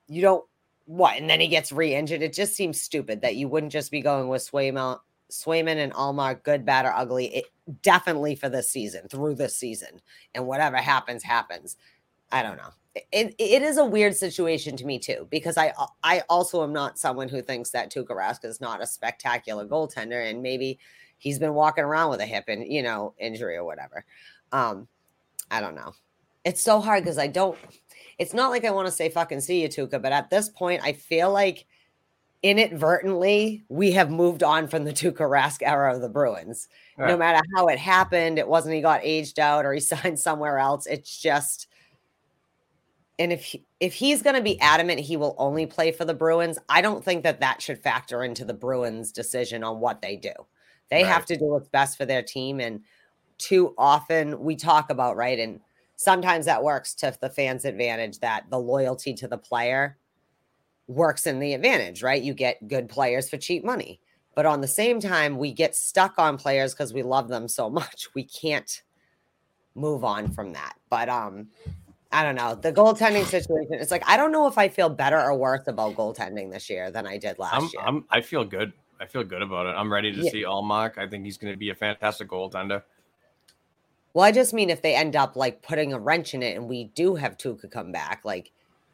you don't, what, and then he gets re injured. It just seems stupid that you wouldn't just be going with Swayman, Swayman and Ullmark, good, bad, or ugly. It, definitely for this season, through this season, and whatever happens, happens. I don't know. It, it is a weird situation to me too because I I also am not someone who thinks that Tuukka Rask is not a spectacular goaltender and maybe he's been walking around with a hip and you know injury or whatever. Um, I don't know. It's so hard because I don't. It's not like I want to say fucking see you Tuukka, but at this point I feel like inadvertently we have moved on from the Tuukka Rask era of the Bruins.
Right.
No matter how it happened, it wasn't he got aged out or he *laughs* signed somewhere else. It's just and if he, if he's going to be adamant he will only play for the Bruins, I don't think that that should factor into the Bruins' decision on what they do. They have to do what's best for their team, and too often we talk about right, and sometimes that works to the fans' advantage. That the loyalty to the player works in the advantage, right? You get good players for cheap money, but on the same time, we get stuck on players because we love them so *laughs* much. We can't move on from that. But um, I don't know. The goaltending situation, it's like I don't know if I feel better or worse about goaltending this year than I did last
I'm,
year.
I'm I feel good. I feel good about it. I'm ready to
Yeah.
see Ullmark. I think he's going to be a fantastic goaltender.
well, I just mean if they end up like putting a wrench in it and we do have Tuukka come back, like,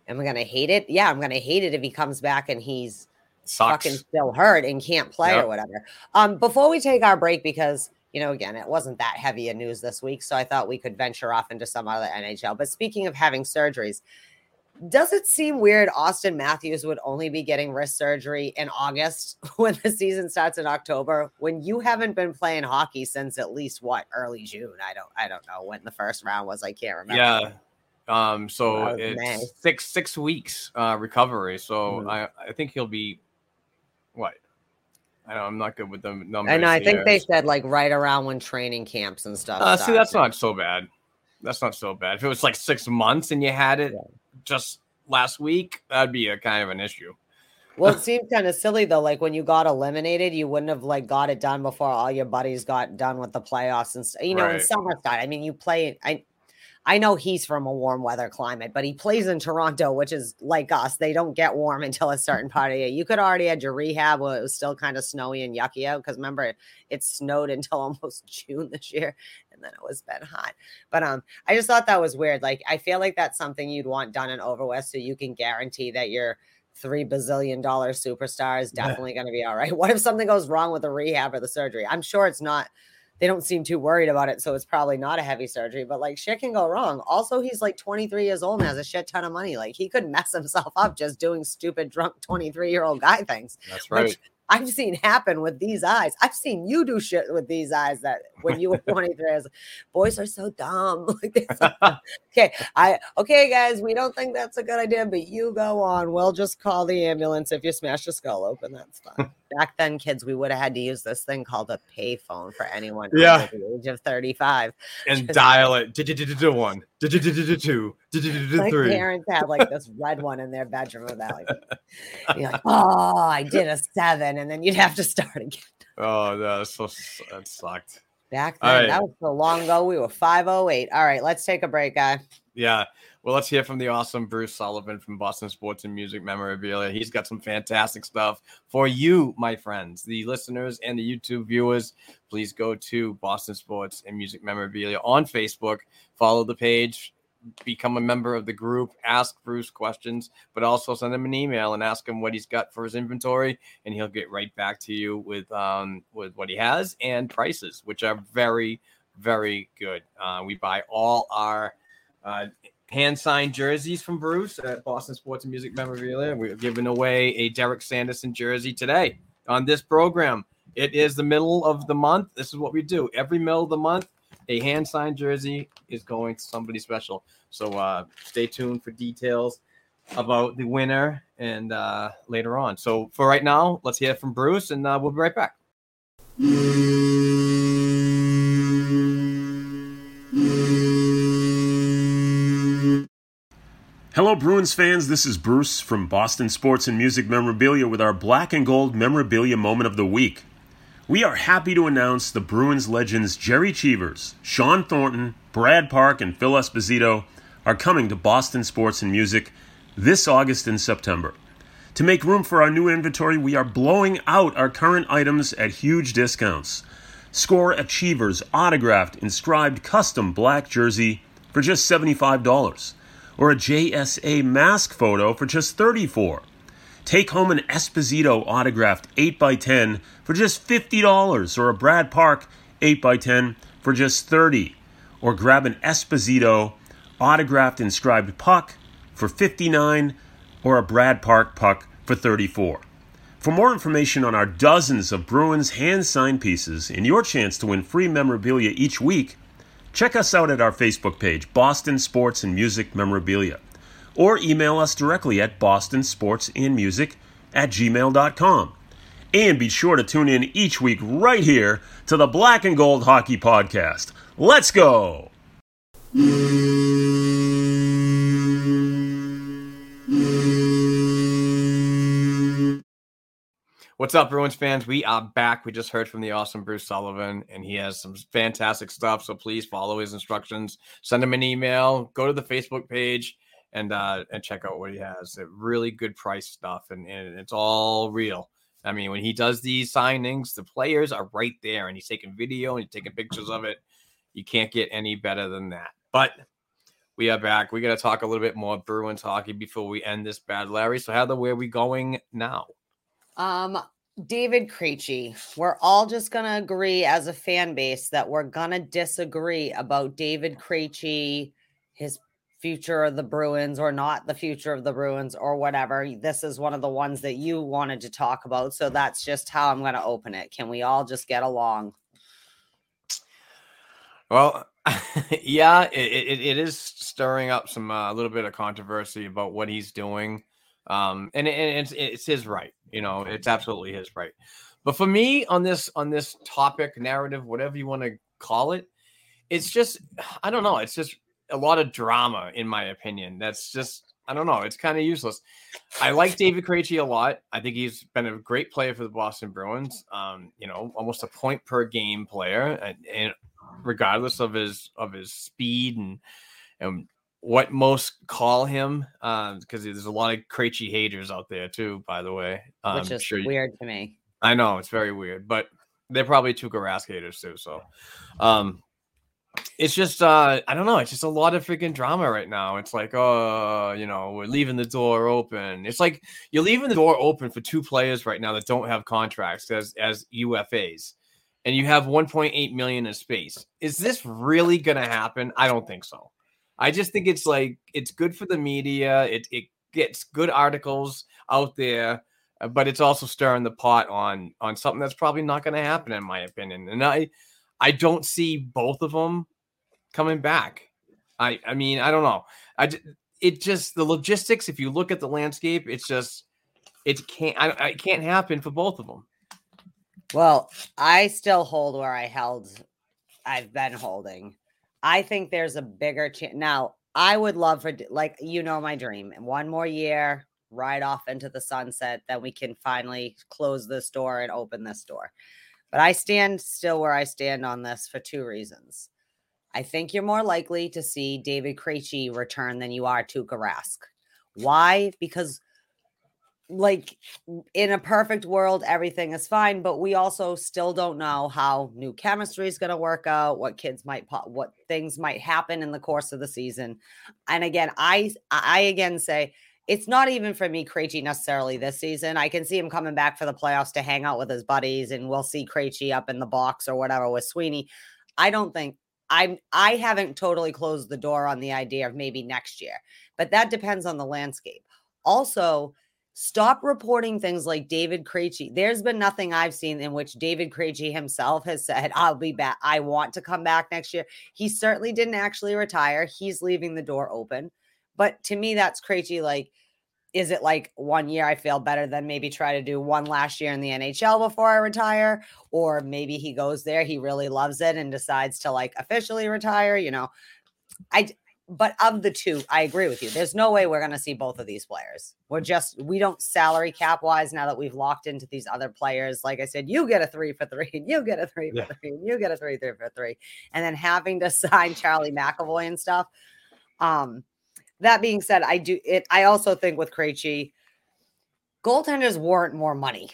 am I gonna hate it? Yeah, I'm gonna hate it if he comes back and he's
Sucks.
fucking still hurt and can't play
Yep.
or whatever. Um, before we take our break, because you know, again, it wasn't that heavy a news this week, so I thought we could venture off into some other NHL. But speaking of having surgeries, does it seem weird Auston Matthews would only be getting wrist surgery in August *laughs* when the season starts in October when you haven't been playing hockey since at least what early June? I don't I don't know when the first round was. I can't remember.
Yeah. Um. So
was May.
six six weeks uh recovery. So
Mhm.
I I think he'll be. I know I'm not good with the numbers.
I know. I think they said like right around when training camps and stuff.
Uh, see, that's not so bad. That's not so bad. If it was like six months and you had it just last week, that'd be a kind of an issue.
Well, it *laughs* seems kind of silly though. Like when you got eliminated, you wouldn't have like got it done before all your buddies got done with the playoffs and you know, in
Right.
summer started. I mean, you play. I I know he's from a warm weather climate, but he plays in Toronto, which is like us. They don't get warm until a certain *laughs* part of the year. You could already had your rehab where it was still kind of snowy and yucky out because remember it snowed until *laughs* almost June this year, and then it was been hot. But um, I just thought that was weird. Like I feel like that's something you'd want done and over with, so you can guarantee that your three bazillion dollar superstar is
Yeah.
definitely going to be all right. *laughs* What if something goes wrong with the rehab or the surgery? I'm sure it's not. They don't seem too worried about it, so it's probably not a heavy surgery. But like shit can go wrong. Also, he's like 23 years old and has a shit ton of money. Like he could mess *laughs* himself up just doing stupid, drunk 23 year old guy things.
That's
which
right.
I've seen happen with these eyes. I've seen you do shit with these eyes that when you were *laughs* 23, I was like, boys are so dumb. *laughs* Like, so dumb. okay, I okay, guys, we don't think that's a good idea, but you go on. We'll just call the ambulance if you smash your skull open. That's fine. Back then, kids, we would have had to use this thing called a payphone for anyone
Yeah.
under the age of 35.
and dial it. One, Du-du-du-du-du-two,
My parents had like this red one in their bedroom that. Like, you're like, oh, I did a seven, and then you'd have to start again.
Oh, that's so that sucked.
Back then,
right.
that was so long ago. We were 508. All right, let's take a break, guy.
Yeah. Well, let's hear from the awesome Bruce Sullivan from Boston Sports and Music Memorabilia. He's got some fantastic stuff for you, my friends, the listeners and the YouTube viewers. Please go to Boston Sports and Music Memorabilia on Facebook. Follow the page, become a member of the group, ask Bruce questions, but also send him an email and ask him what he's got for his inventory, and he'll get right back to you with um with what he has and prices, which are very, very good. Uh, we buy all our uh, hand signed jerseys from Bruce at Boston Sports and Music Memorabilia. We're giving away a Derek Sanderson jersey today on this program. It is the middle of the month. This is what we do every middle of the month. A hand signed jersey is going to somebody special. So uh, stay tuned for details about the winner and uh, later on. So for right now, let's hear from Bruce and uh, we'll be right back.
Hello, Bruins fans. This is Bruce from Boston Sports and Music Memorabilia with our Black and Gold Memorabilia Moment of the Week. We are happy to announce the Bruins legends Jerry Cheevers, Shawn Thornton, Brad Park, and Phil Esposito are coming to Boston Sports and Music this August and September. To make room for our new inventory, we are blowing out our current items at huge discounts. Score a Cheevers autographed, inscribed custom black jersey for just $75. Or a JSA mask photo for just 34. Take home an Esposito autographed 8x10 for just $50 or a Brad Park 8x10 for just 30 or grab an Esposito autographed inscribed puck for 59 or a Brad Park puck for 34. For more information on our dozens of Bruins hand signed pieces and your chance to win free memorabilia each week, check us out at our Facebook page, Boston Sports and Music Memorabilia, or email us directly at bostonsportsandmusic at gmail.com. And be sure to tune in each week right here to the Black and Gold Hockey Podcast. Let's go!
What's up, Bruins fans? We are back. We just heard from the awesome Bruce Sullivan, and he has some fantastic stuff. So please follow his instructions. Send him an email. Go to the Facebook page and uh, and check out what he has. Uh, really good price stuff, and, and it's all real. I mean, when he does these signings, the players are right there, and he's taking video and he's taking pictures of it. You can't get any better than that. But we are back. We got to talk a little bit more Bruins hockey before we end this bad, Larry. So, how the where are we going now?
Um, David Krejci, we're all just gonna agree as a fan base that we're gonna disagree about David Krejci, his future of the Bruins or not the future of the Bruins or whatever. This is one of the ones that you wanted to talk about, so that's just how I'm gonna open it. Can we all just get along?
Well, *laughs* yeah, it, it, it is stirring up some a uh, little bit of controversy about what he's doing. Um, and, and it's it's his right, you know, it's absolutely his right. But for me, on this on this topic, narrative, whatever you want to call it, it's just *sighs* I don't know. It's just a lot of drama, in my opinion. That's just I don't know. It's kind of useless. I like *laughs* David Krejci a lot. I think he's been a great player for the Boston Bruins. Um, you know, almost a point per game player, and, and regardless of his of his speed and and what most call him because um, there's a lot of Krejci haters out there too. By the way,
um, which is sure weird to me.
I know it's very weird, but they're probably Tuukka Rask haters too. So, um, it's just uh, I don't know. It's just a lot of freaking drama right now. It's like, oh, you know, we're leaving the door open. It's like you're leaving the door open for two players right now that don't have contracts as as UFAs, and you have 1.8 million in space. Is this really going to happen? I don't think so. I just think it's like it's good for the media. It it gets good articles out there, uh, but it's also stirring the pot on on something that's probably not going to happen in my opinion. And I I don't see both of them coming back. I I mean I don't know. I it just the logistics. If you look at the landscape, it's just it can't I, it can't happen for both of them.
Well, I still hold where I held. I've been holding I think there's a bigger chance. Now, I would love for, like, you know, my dream. One more year, ride off into the sunset, then we can finally close this door and open this door. But I stand still where I stand on this for two reasons. I think you're more likely to see David Krejci return than you are Tuukka Rask. Why? Because like in a perfect world everything is fine but we also still don't know how new chemistry is going to work out what kids might pop, what things might happen in the course of the season and again i i again say it's not even for me Krejci necessarily this season. I can see him coming back for the playoffs to hang out with his buddies, and we'll see Krejci up in the box or whatever with Sweeney. I don't think I'm I haven't totally closed the door on the idea of maybe next year, but that depends on the landscape. Also, Stop reporting things like David Krejci. There's been nothing I've seen in which David Krejci himself has said, I'll be back. I want to come back next year. He certainly didn't actually retire. He's leaving the door open. But to me, that's Krejci. Like, is it like one year I feel better than maybe try to do one last year in the NHL before I retire? Or maybe he goes there, he really loves it and decides to like officially retire. You know, I but of the two, I agree with you. There's no way we're going to see both of these players. We're just, we don't salary cap wise now that we've locked into these other players. Like I said, you get a three for three, and *laughs* you get a three yeah. for three, and you get a three, three for three. And then having to *laughs* sign Charlie McAvoy and stuff. Um, that being said, I do it. I also think with Krejci, goaltenders warrant more money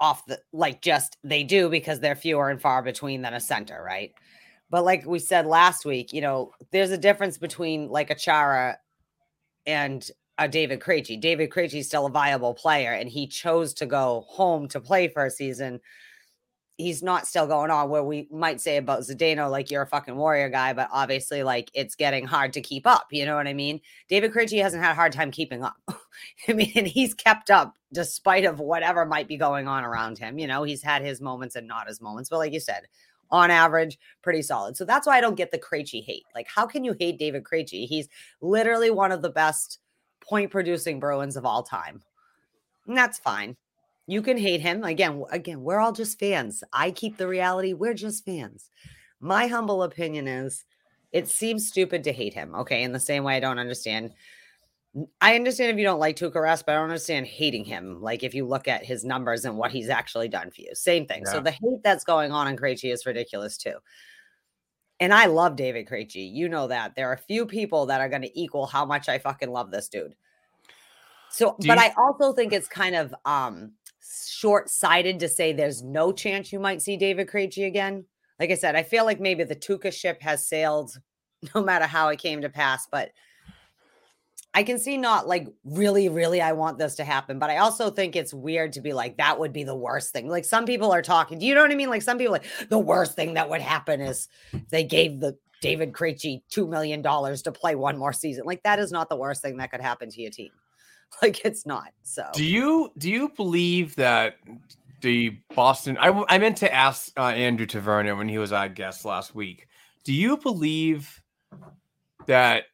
off the like just they do because they're fewer and far between than a center, right? But like we said last week, you know, there's a difference between like a Chara and a David Krejci. David Krejci is still a viable player, and he chose to go home to play for a season. He's not still going on where we might say about Zdeno, like you're a fucking warrior guy, but obviously, like it's getting hard to keep up. You know what I mean? David Krejci hasn't had a hard time keeping up. *laughs* I mean, he's kept up despite of whatever might be going on around him. You know, he's had his moments and not his moments, but like you said, on average, pretty solid. So that's why I don't get the Krejci hate. Like, how can you hate David Krejci? He's literally one of the best point producing Bruins of all time. And that's fine. You can hate him. Again, again, we're all just fans. I keep the reality. We're just fans. My humble opinion is it seems stupid to hate him. Okay. In the same way I don't understand. I understand if you don't like Tuukka Rask, but I don't understand hating him. Like if you look at his numbers and what he's actually done for you. Same thing. So the hate that's going on in Krejci is ridiculous too. And I love David Krejci. You know that. There are few people that are going to equal how much I fucking love this dude. So,
Do
but
you-
I also think it's kind of um short-sighted to say there's no chance you might see David Krejci again. Like I said, I feel like maybe the Tuukka ship has sailed *laughs* no matter how it came to pass, but I can see not like really, really, I want this to happen, but I also think it's weird to be like, that would be the worst thing. Like some people are talking, do you know what I mean? Like some people, like the worst thing that would happen is they gave the David Krejci $2 million to play one more season. Like that is not the worst thing that could happen to your team. *laughs* Like it's not. So
Do you do you believe that the Boston? I, I meant to ask uh, Andrew Taverna when he was our guest last week. Do you believe that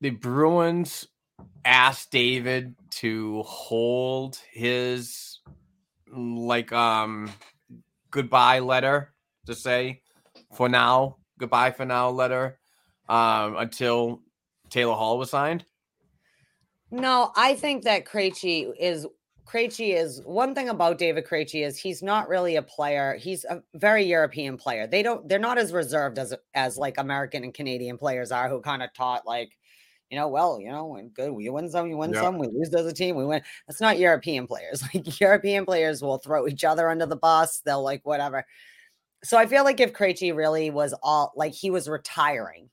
the Bruins asked David to hold his like um goodbye letter to say for now goodbye for now letter um until Taylor Hall was signed?
No, I think that Krejci is Krejci is one thing about David Krejci is he's not really a player. He's a very European player. They don't they're not as reserved as as like American and Canadian players are who kind of taught like you know, well, you know, when good, We win some, you win some, we lose as a team, we win. That's not European players. *laughs* Like European players will throw each other under the bus. They'll like whatever. So I feel like if Krejci really was all like he was retiring,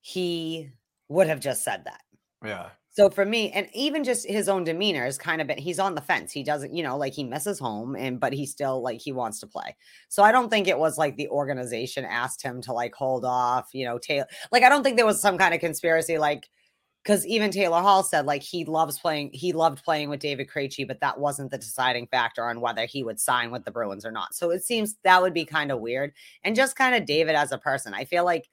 he would have just said that.
Yeah.
So for me, and even just his own demeanor is kind of been he's on the fence. He doesn't, you know, like he misses home and but he still like he wants to play. So I don't think it was like the organization asked him to like hold off, you know, Taylor. Like I don't think there was some kind of conspiracy like because even Taylor Hall said like he loves playing, he loved playing with David Krejci, but that wasn't the deciding factor on whether he would sign with the Bruins or not. So it seems that would be kind of weird. And just kind of David as a person, I feel like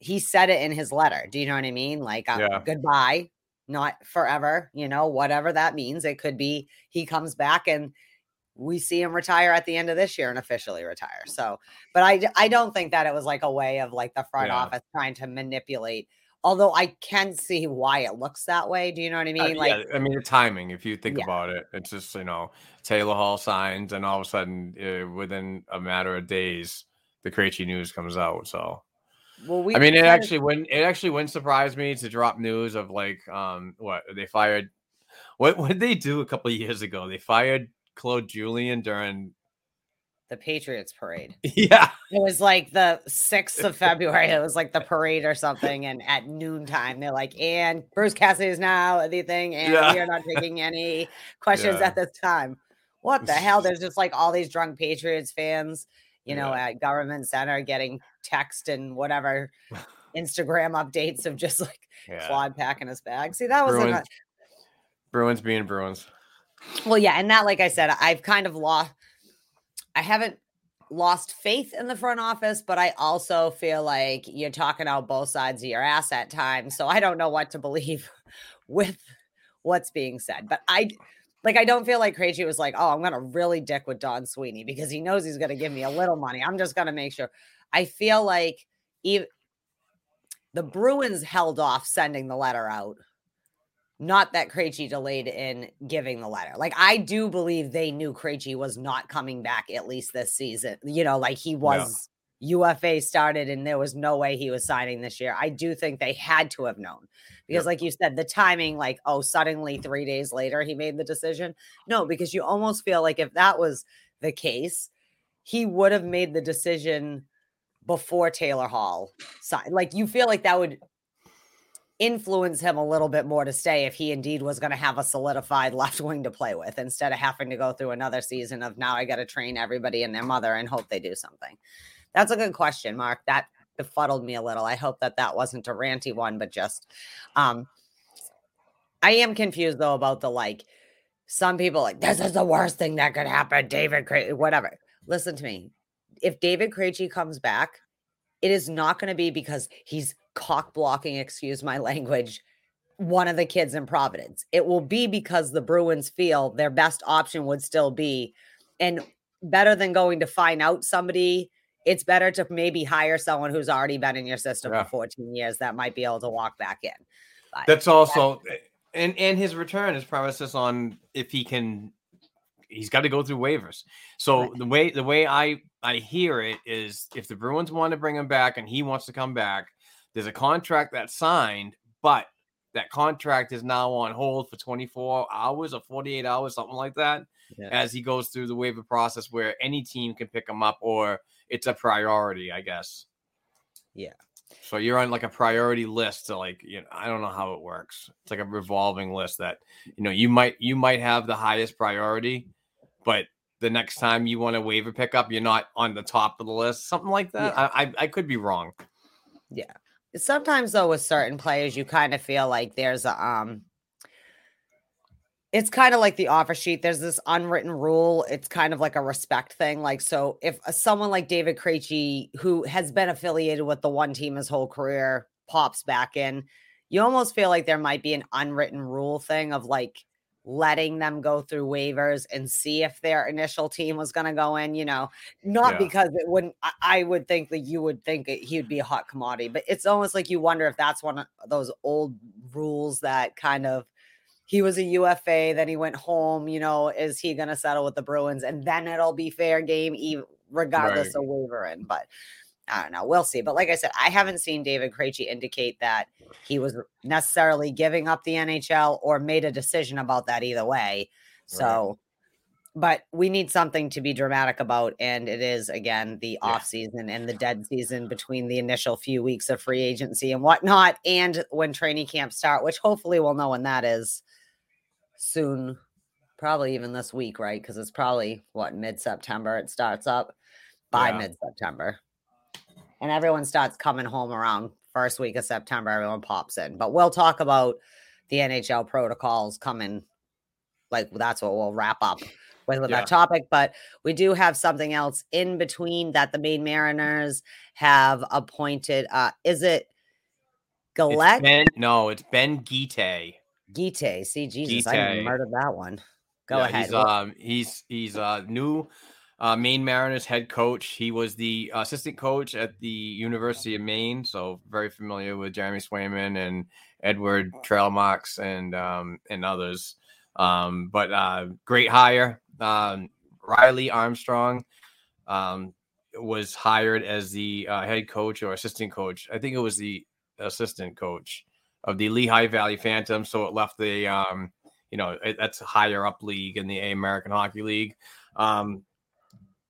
he said it in his letter. Do you know what I mean? Like, uh,
Yeah.
goodbye, not forever, you know, whatever that means. It could be he comes back and we see him retire at the end of this year and officially retire. So, but I, I don't think that it was like a way of like the front
Yeah.
office trying to manipulate. Although I can see why it looks that way. Do you know what I
Uh,
mean? like,
yeah, I mean the timing. If you think
Yeah.
about it, it's just you know Taylor Hall signs, and all of a sudden, uh, within a matter of days, the Krejci news comes out. So
well, we.
I mean, it actually wouldn't it actually wouldn't surprise me to drop news of like um what they fired. What what did they do a couple of years ago? They fired Claude Julien during
the Patriots parade. *laughs*
yeah
It was like the 6th of *laughs* February. It was like the parade or something. And at noontime, they're like, and Bruce Cassidy is now the thing. And
Yeah.
we are not taking *laughs* any questions
Yeah.
at this time. What the hell? There's just like all these drunk Patriots fans, you know,
Yeah.
at Government Center getting text and whatever *laughs* Instagram updates of just like
yeah
Claude packing his bag. See, that was a,
Bruins Bruins being Bruins.
well, yeah, and that, like I said, I've kind of lost. I haven't lost faith in the front office, but I also feel like you're talking out both sides of your ass at times. So I don't know what to believe *laughs* with what's being said. But I like I don't feel like Krejci was like, oh, I'm gonna really dick with Don Sweeney because he knows he's gonna give me a little money. I'm just gonna make sure. I feel like even the Bruins held off sending the letter out not that Krejci delayed in giving the letter. Like I do believe they knew Krejci was not coming back at least this season. You know, like he was UFA started and there was no way he was signing this year. I do think they had to have known. Because like you said, the timing like oh suddenly 3 days later he made the decision. No, because you almost feel like if that was the case, he would have made the decision before Taylor Hall signed. Like you feel like that would influence him a little bit more to stay if he indeed was going to have a solidified left wing to play with instead of having to go through another season of now I got to train everybody and their mother and hope they do something. That's a good question, Mark. That befuddled me a little. I hope that that wasn't a ranty one, but just um I am confused though about the like some people like this is the worst thing that could happen. David Cra- whatever. Listen to me. If David Krejci comes back, it is not going to be because he's cock blocking, excuse my language, one of the kids in Providence. It will be because the Bruins feel their best option would still be, and better than going to find out somebody, it's better to maybe hire someone who's already been in your system
Yeah.
for 14 years that might be able to walk back in. But
That's also eh, and and his return is premises on if he can he's got to go through waivers. So
Right.
the way the way I I hear it is if the Bruins want to bring him back and he wants to come back, there's a contract that's signed, but that contract is now on hold for 24 hours or 48 hours, something like that,
Yeah.
as he goes through the waiver process where any team can pick him up or it's a priority, I guess.
Yeah.
So you're on like a priority list to like, you know, I don't know how it works. It's like a revolving list that, you know, you might you might have the highest priority, but the next time you want a waiver pickup, you're not on the top of the list. Something like that.
Yeah.
I, I I could be wrong. Yeah.
Sometimes though with certain players you kind of feel like there's a um it's kind of like the offer sheet there's this unwritten rule it's kind of like a respect thing like so if uh, someone like david Krejci, who has been affiliated with the one team his whole career pops back in you almost feel like there might be an unwritten rule thing of like letting them go through waivers and see if their initial team was going to go in you know not
Yeah.
because it wouldn't I, would think that you would think he would be a hot commodity but it's almost like you wonder if that's one of those old rules that kind of he was a ufa then he went home you know is he going to settle with the bruins and then it'll be fair game even regardless
Right.
of waiver in but I don't know. We'll see. But like I said, I haven't seen David Krejci indicate that he was necessarily giving up the NHL or made a decision about that either way. So, but we need something to be dramatic about. And it is, again, the
Yeah.
off season and the dead season between the initial few weeks of free agency and whatnot, and when training camps start, which hopefully we'll know when that is soon. Probably even this week, right? Because it's probably what mid September it starts up by
Yeah.
mid September and everyone starts coming home around first week of September. Everyone pops in, but we'll talk about the NHL protocols coming. Like that's what we'll wrap up with, with
Yeah.
that topic. But we do have something else in between that the Maine Mariners have appointed. Uh, is it
It's
Galette
Ben, no, it's Ben Guite.
Guite? See, Jesus, I murdered that one. Go
Yeah,
ahead.
He's um he's he's uh new uh, Maine Mariners head coach. He was the assistant coach at the University of Maine, so very familiar with Jeremy Swayman and Edward Trailmarks and um, and others. Um, but uh, great hire. Um, Riley Armstrong um, was hired as the uh, head coach or assistant coach. I think it was the assistant coach of the Lehigh Valley Phantom. So it left the um, you know it, that's higher up league in the American Hockey League. Um,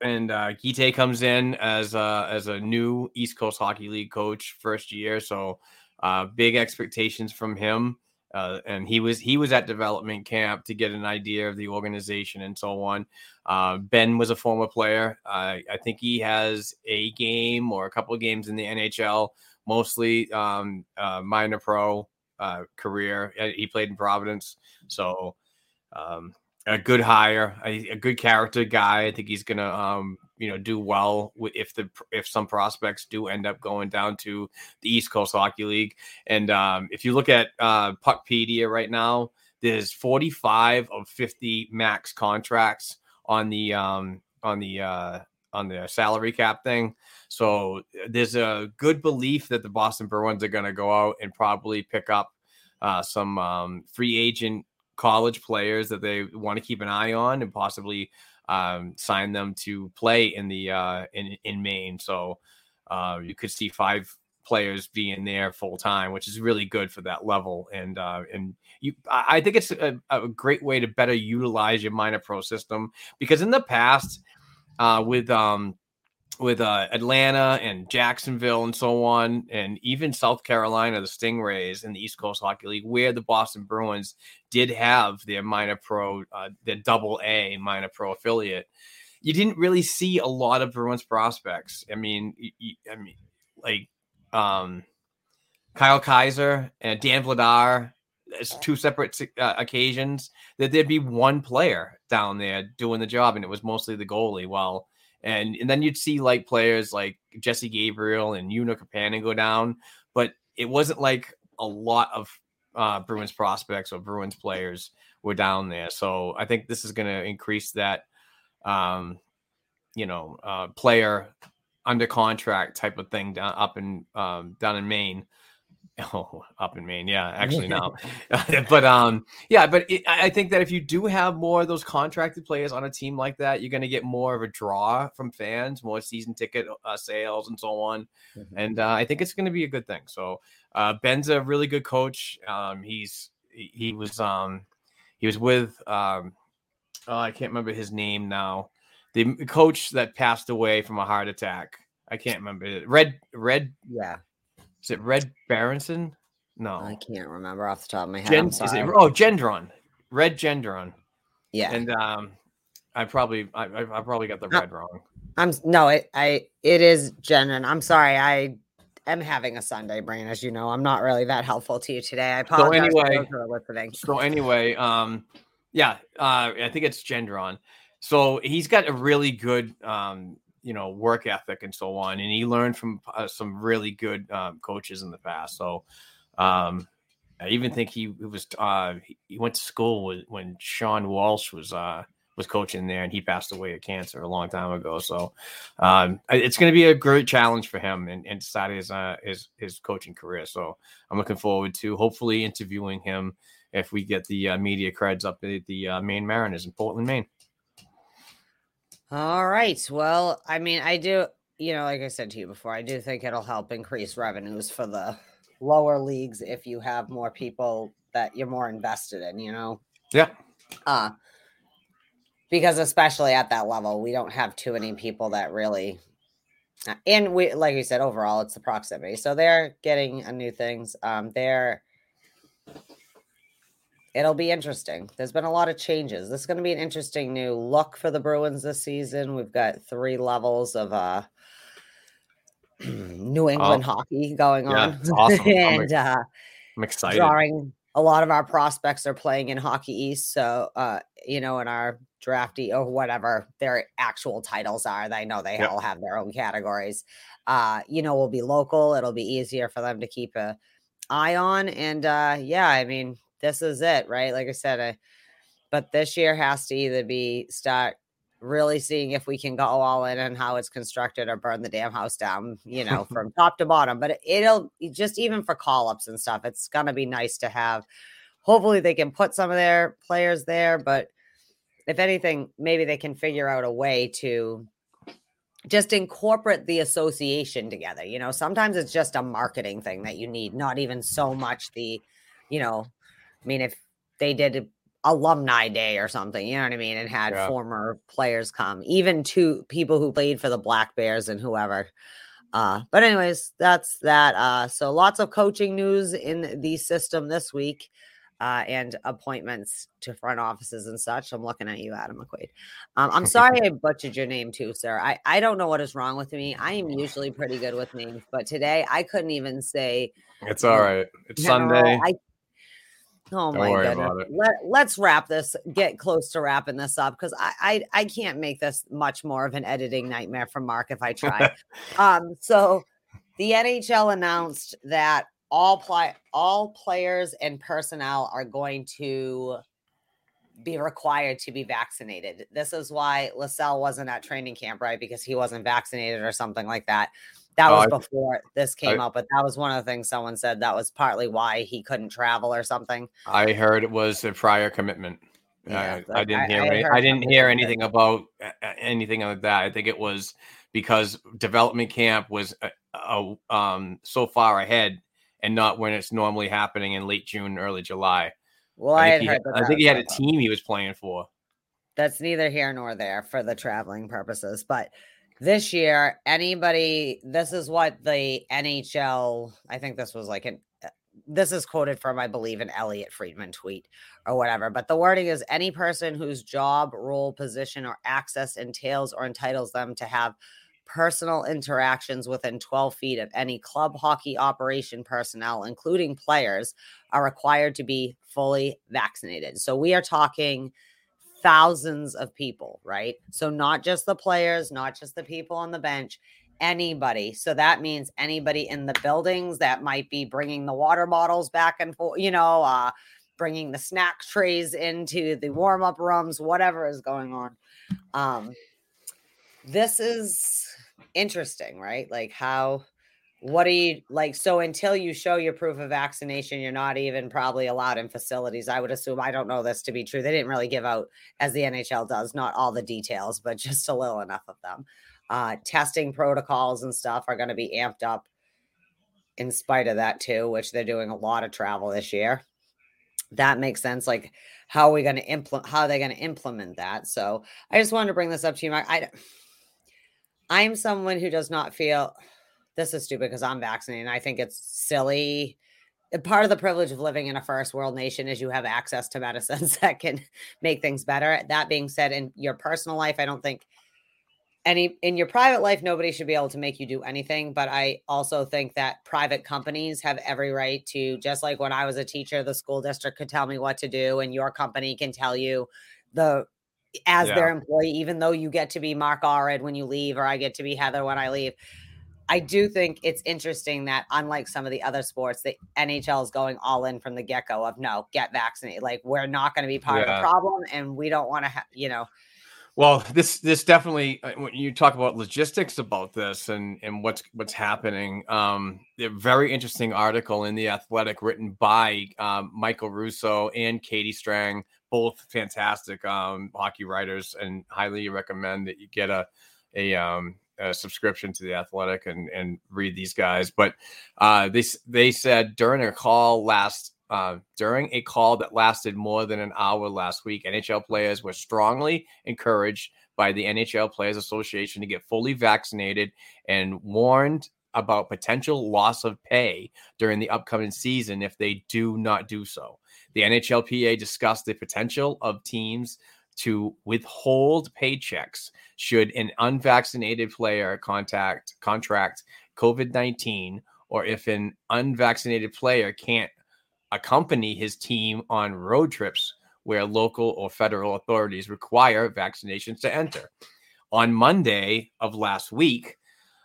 and uh, Guite comes in as a, as a new East Coast Hockey League coach first year, so uh, big expectations from him. Uh, and he was he was at development camp to get an idea of the organization and so on. Uh, ben was a former player. Uh, I think he has a game or a couple of games in the NHL, mostly um, uh, minor pro uh, career. Uh, He played in Providence, so um, a good hire, a, a good character guy. I think he's gonna, um, you know, do well if the if some prospects do end up going down to the East Coast Hockey League. And um, if you look at uh, Puckpedia right now, there's 45 of 50 max contracts on the um, on the uh, on the salary cap thing. So there's a good belief that the Boston Bruins are going to go out and probably pick up uh, some um, free agent college players that they want to keep an eye on and possibly um, sign them to play in the uh, in in Maine. So uh, you could see five players being there full time, which is really good for that level. And uh, and you, I I think it's a, a great way to better utilize your minor pro system because in the past uh, with um, with uh, Atlanta and Jacksonville and so on, and even South Carolina, the Stingrays in the East Coast Hockey League, where the Boston Bruins did have their minor pro, uh, their double A minor pro affiliate, you didn't really see a lot of Bruins prospects. I mean, y- y- I mean, like um, Kyle Keyser and Dan Vladar. It's two separate uh, occasions that there'd be one player down there doing the job, and it was mostly the goalie. Well, and and then you'd see like players like Jesse Gabrielle and Joona Koppanen go down, but it wasn't like a lot of uh, Bruins prospects or Bruins players were down there. So I think this is going to increase that, um, you know, uh, player under contract type of thing down up in um, down in Maine. Oh, up in Maine, yeah, actually *laughs* now, *laughs* but um, yeah, but it, I think that if you do have more of those contracted players on a team like that, you're going to get more of a draw from fans, more season ticket uh, sales, and so on. And uh, I think it's going to be a good thing. So uh, Ben's a really good coach. Um, he's he, he was um he was with um oh, I can't remember his name now. The coach that passed away from a heart attack. I can't remember it. Red Red
Yeah,
is it Red Berenson? No.
I can't remember off the top of my head.
Gen, is it, oh, Gendron, Red Gendron,
yeah,
and um, I probably I, I probably got the
Uh,
red wrong.
I'm no, it I it is Gendron. I'm sorry, I am having a Sunday brain, as you know. I'm not really that helpful to you today. I apologize
anyway-
for those who are listening.
So anyway, um, yeah, uh, I think it's Gendron. So he's got a really good, um, you know, work ethic and so on, and he learned from uh, some really good um, coaches in the past. So, um, I even think he, he was uh, he- went to school with, when Shawn Walsh was uh, was coaching there, and he passed away of cancer a long time ago. So, um, it's going to be a great challenge for him and, and his uh, his his coaching career. So, I'm looking forward to hopefully interviewing him if we get the uh, media creds up at the Maine Mariners in Portland, Maine.
All right. Well, I mean, I do, you know, like I said to you before, I do think it'll help increase revenues for the lower leagues if you have more people that you're more invested in, you know.
Yeah.
Uh because especially at that level, we don't have too many people that really uh, and we like you said, overall it's the proximity. So they're getting a new things. Um they're it'll be interesting. There's been a lot of changes. This is going to be an interesting new look for the Bruins this season. We've got three levels of uh *clears throat* New England hockey going
Oh. Yeah,
on.
awesome. *laughs* I'm
and uh
I'm excited.
drawing a lot of our prospects are playing in hockey east so uh you know in our drafty or whatever their actual titles are they know they
Yep.
all have their own categories uh you know will be local it'll be easier for them to keep a eye on and uh yeah i mean this is it right like i said uh, but this year has to either be start really seeing if we can go all in and how it's constructed or burn the damn house down, you know, *laughs* from top to bottom. But it'll just even for call ups and stuff, it's gonna be nice to have. Hopefully, they can put some of their players there, but if anything, maybe they can figure out a way to just incorporate the association together. You know, sometimes it's just a marketing thing that you need, not even so much the, you know, I mean, if they did alumni day or something, you know what I mean, and had
Yeah.
former players come, even to people who played for the Black Bears and whoever. Uh, but anyways, that's that. Uh, so lots of coaching news in the system this week. Uh, and appointments to front offices and such. I'm looking at you, Adam McQuaid. Um, I'm *laughs* sorry I butchered your name too, sir. I, I don't know what is wrong with me. I am usually pretty good with names, but today I couldn't even say
It's all right. It's
General,
Sunday.
I, oh
Don't
my goodness. Let, let's wrap this, get close to wrapping this up because I, I I can't make this much more of an editing nightmare for Mark if I try. *laughs* um, so the NHL announced that all play all players and personnel are going to be required to be vaccinated. This is why Lysell wasn't at training camp, right? Because he wasn't vaccinated or something like that. That was
I-
before this came
I-
up, but that was one of the things someone said that was partly why he couldn't travel or something.
I heard it was a prior commitment.
Yeah,
I, I didn't hear.
I
any, I didn't hear anything about uh, uh, anything like that. I think it was because development camp was uh, uh, um, so far ahead and not when it's normally happening in late June, early July.
Well, I,
I
had
think, he,
heard
I think he had a
what I thought.
team he was playing for.
that's neither here nor there for the traveling purposes. But this year, anybody, this is what the NHL, I think this was like an, uh, this is quoted from, I believe, an Elliotte Friedman tweet or whatever. But the wording is any person whose job, role, position, or access entails or entitles them to have personal interactions within 12 feet of any club hockey operation personnel, including players, are required to be fully vaccinated. So we are talking thousands of people, right? So not just the players, not just the people on the bench, anybody. So that means anybody in the buildings that might be bringing the water bottles back and forth, you know, uh, bringing the snack trays into the warm up rooms, whatever is going on. Um, this is interesting, right? Like how what do you like so until you show your proof of vaccination you're not even probably allowed in facilities i would assume i don't know this to be true they didn't really give out as the nhl does not all the details but *laughs* just a little enough of them uh, testing protocols and stuff are going to be amped up in spite of that too which they're doing a lot of travel this year that makes sense like how are we going to implement how are they going to implement that so i just wanted to bring this up to you Mark. i i'm someone who does not feel this is stupid because I'm vaccinated. I think it's silly. Part of the privilege of living in a first world nation is you have access to medicines *laughs* that can make things better. That being said, in your personal life, I don't think any in your private life, nobody should be able to make you do anything. But I also think that private companies have every right to, just like when I was a teacher, the school district could tell me what to do, and your company can tell you the as
Yeah.
their employee, even though you get to be Mark Allred when you leave, or I get to be Heather when I leave. I do think it's interesting that unlike some of the other sports, the NHL is going all in from the get go of no, get vaccinated. Like we're not going to be part of the problem, and we don't want to have, you know,
Well, this this definitely uh, when you talk about logistics about this and and what's what's happening. Um, a very interesting article in the Athletic written by um, Michael Russo and Katie Strang, both fantastic um, hockey writers, and highly recommend that you get a a, um, a subscription to the Athletic and and read these guys. But uh, they they said during a call last uh, during a call that lasted more than an hour last week, NHL players were strongly encouraged by the NHL Players Association to get fully vaccinated and warned about potential loss of pay during the upcoming season if they do not do so. The NHLPA discussed the potential of teams to withhold paychecks should an unvaccinated player contact contract COVID-19 or if an unvaccinated player can't accompany his team on road trips where local or federal authorities require vaccinations to enter. On Monday of last week,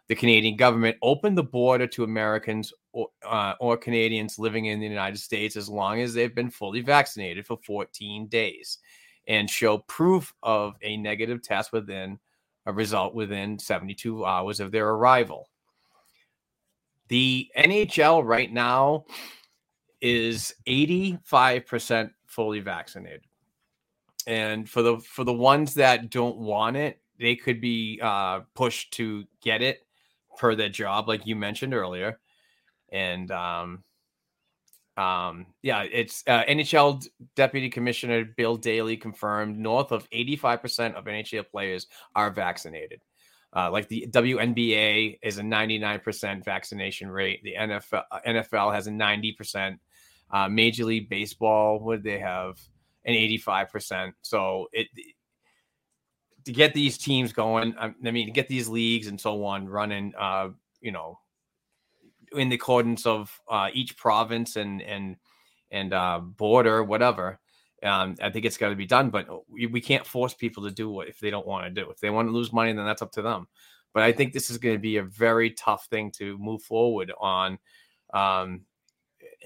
the Canadian government opened the border to Americans or, uh, or Canadians living in the United States as long as they've been fully vaccinated for 14 days and show proof of a negative test within a result within 72 hours of their arrival. The NHL right now is 85% fully vaccinated. And for the for the ones that don't want it, they could be uh, pushed to get it per their job, like you mentioned earlier. And um, um, yeah, it's uh, NHL Deputy Commissioner Bill Daly confirmed north of 85% of NHL players are vaccinated. Uh, like the WNBA is a 99% vaccination rate. The NFL uh, NFL has a 90%. Uh, Major League Baseball would they have an 85%. So it to get these teams going, um, I mean, to get these leagues and so on running, uh, you know, in the accordance of uh, each province and and and uh, border, whatever. Um, I think it's got to be done, but we, we can't force people to do what if they don't want to do. If they want to lose money, then that's up to them. But I think this is going to be a very tough thing to move forward on. Um,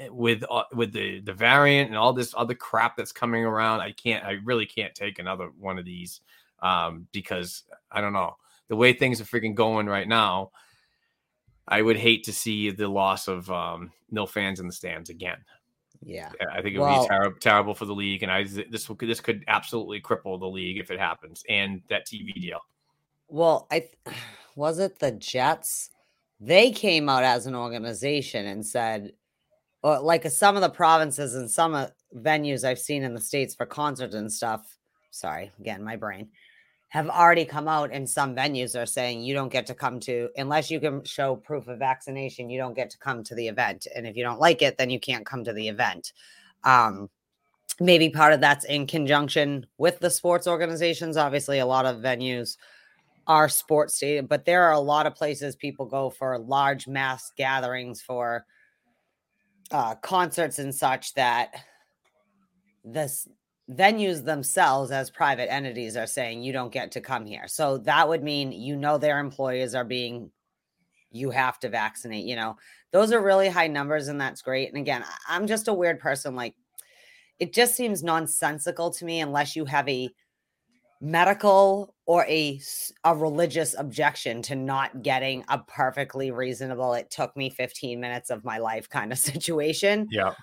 with uh, with the the variant and all this other crap that's coming around, I can't. I really can't take another one of these um, because I don't know the way things are freaking going right now. I would hate to see the loss of um, no fans in the stands again.
yeah.
I think it would
Well-
be terrible, terrible for the league, and I this this could absolutely cripple the league if it happens, and that TV deal.
Well, I *sighs* was it the Jets. They came out as an organization and said, or like uh, some of the provinces and some uh, venues I've seen in the states for concerts and stuff. Sorry, again, my brain have already come out and some venues are saying you don't get to come to unless you can show proof of vaccination you don't get to come to the event. And if you don't like it then you can't come to the event. Um maybe part of that's in conjunction with the sports organizations. Obviously a lot of venues are sports stadium but there are a lot of places people go for large mass gatherings for uh concerts and such that this venues themselves as private entities are saying you don't get to come here. So that would mean you know their employees are being you have to vaccinate, you know. Those are really high numbers and that's great. And again, I'm just a weird person like it just seems nonsensical to me unless you have a medical or a a religious objection to not getting a perfectly reasonable it took me 15 minutes of my life kind of *laughs* situation
Yeah.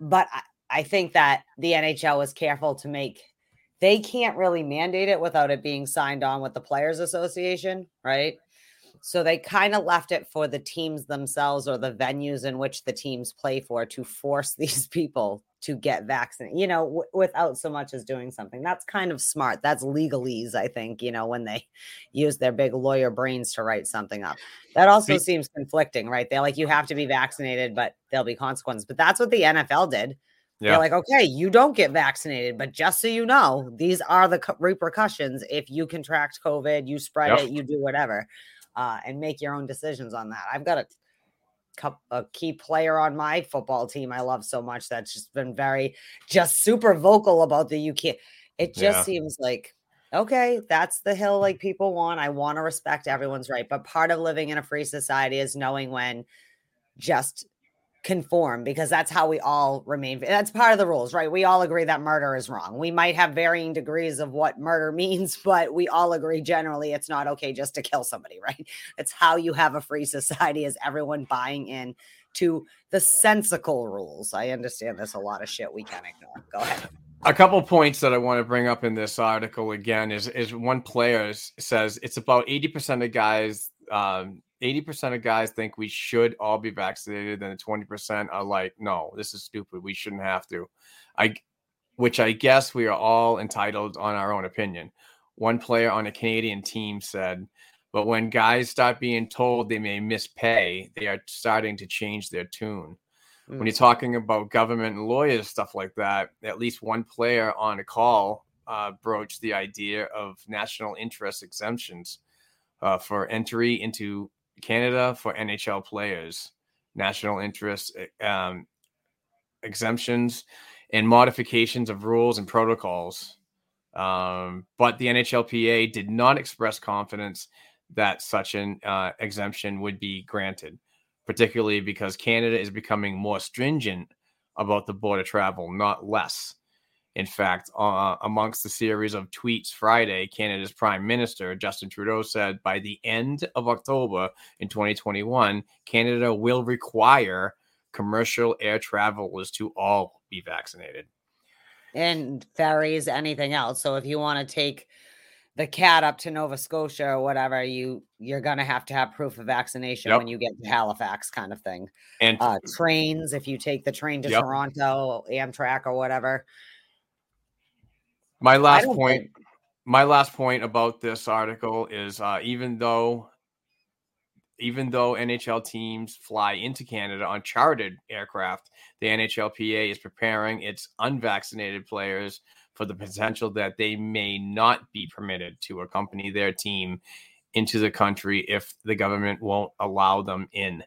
but I, think that the NHL was careful to make they can't really mandate it without it being signed on with the Players Association, right? So they kind of left it for the teams themselves or the venues in which the teams play for to force *laughs* these people to get vaccinated, you know, w- without so much as doing something. That's kind of smart. That's legalese, I think, you know, when they *laughs* use their big lawyer brains to write something up. That also
See-
seems conflicting, right? They're like, you have to be vaccinated, but there'll be consequences. But that's what the NFL did.
Yeah.
They're like, okay, you don't get vaccinated, but just so you know, these are the co- repercussions if you contract COVID, you spread
Yep.
it, you do whatever, uh, and make your own decisions on that. I've got a, a key player on my football team I love so much that's just been very, just super vocal about the you can't. It just
Yeah.
seems like, okay, that's the hill like people want. I want to respect everyone's right, but part of living in a free society is knowing when just conform because that's how we all remain that's part of the rules right? We all agree that murder is wrong. We might have varying degrees of what murder *laughs* means but we all agree generally it's not okay just to kill somebody right? It's how you have a free society is everyone buying in to the sensical rules. I understand there's a lot of shit we can't ignore. Go ahead.
A couple points that I want to bring up in this article again is is one player says it's about 80% of guys um 80% of guys think we should all be vaccinated and the 20% are like no this is stupid. We shouldn't have to. I which I guess we are all entitled on our own opinion. One player on a Canadian team said but when guys start being told they may miss pay they are starting to change their tune. When you're talking about government and lawyers, stuff like that, at least one player on a call uh, broached the idea of national interest exemptions uh, for entry into Canada for NHL players, national interest um, exemptions, and modifications of rules and protocols. Um, but the NHLPA did not express confidence that such an uh, exemption would be granted particularly because Canada is becoming more stringent about the border travel, not less. In fact, uh, amongst the series of tweets Friday, Canada's Prime Minister Justin Trudeau said by the end of October in 2021, Canada will require commercial air travelers to all be vaccinated.
and ferries anything else so if you want to take the cat up to Nova Scotia or whatever, you you're gonna have to have proof of vaccination
Yep.
when you get to Halifax, kind of thing.
And
Uh, trains, if you take the train to
Yep.
Toronto, Amtrak or whatever.
My last point,
think-
my last point about this article is uh, even though even though NHL teams fly into Canada on chartered aircraft, the NHLPA is preparing its unvaccinated players for the potential that they may not be permitted to accompany their team into the country if the government won't allow them in.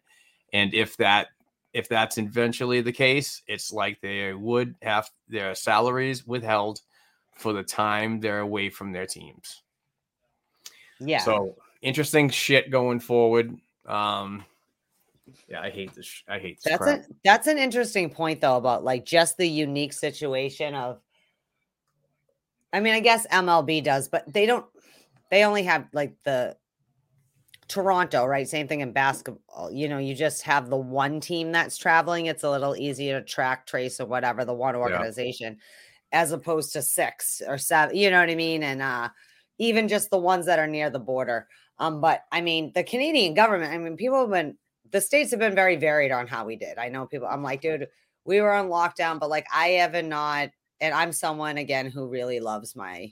And if that if that's eventually the case, it's like they would have their salaries withheld for the time they're away from their teams.
Yeah.
So interesting shit going forward. Um, yeah, I hate this. I hate this
That's
crap.
a that's an interesting point though about like just the unique situation of I mean, I guess MLB does, but they don't they only have like the Toronto, right? Same thing in basketball. You know, you just have the one team that's traveling. It's a little easier to track, trace, or whatever, the one organization, as opposed to six or seven. You know what I mean? And uh even just the ones that are near the border. Um, but I mean, the Canadian government, I mean, people have been the states have been very varied on how we did. I know people, I'm like, dude, we were on lockdown, but like I haven't not, and I'm someone again who really loves my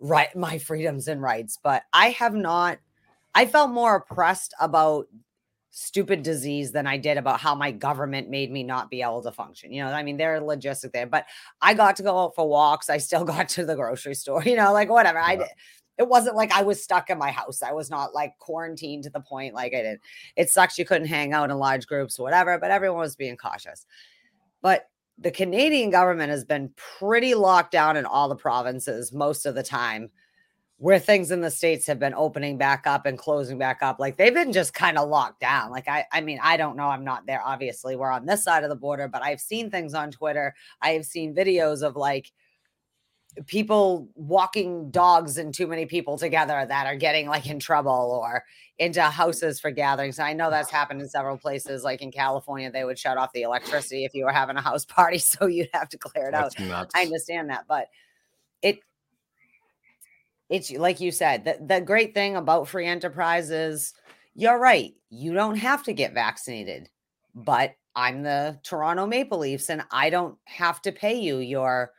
right my freedoms and rights. But I have not. I felt more oppressed about stupid disease than I did about how my government made me not be able to function. You know, I mean, they're logistic there, but I got to go out for walks. I still *laughs* got to the grocery store, you know, like whatever. I did. It wasn't like I was stuck in my house. I was not like quarantined to the point like I did. It sucks you couldn't hang out in large groups, whatever, but everyone was being cautious. But the Canadian government has been pretty locked down in all the provinces most of the time where things in the states have been opening back up and closing back up like they've been just kind of locked down like i i mean i don't know i'm not there obviously we're on this side of the border but i've seen things on twitter i have seen videos of like people walking dogs and too many people together that are getting like in trouble or into houses for gatherings. I know that's happened in several places, like in California, they would shut off the electricity if you were having a house *laughs* party, so you'd have to clear it
That's
out.
nuts.
I understand that, but it's like you said, the, the great thing about free enterprise is you're right. You don't have to get vaccinated, but I'm the Toronto Maple Leafs and I don't have to pay you your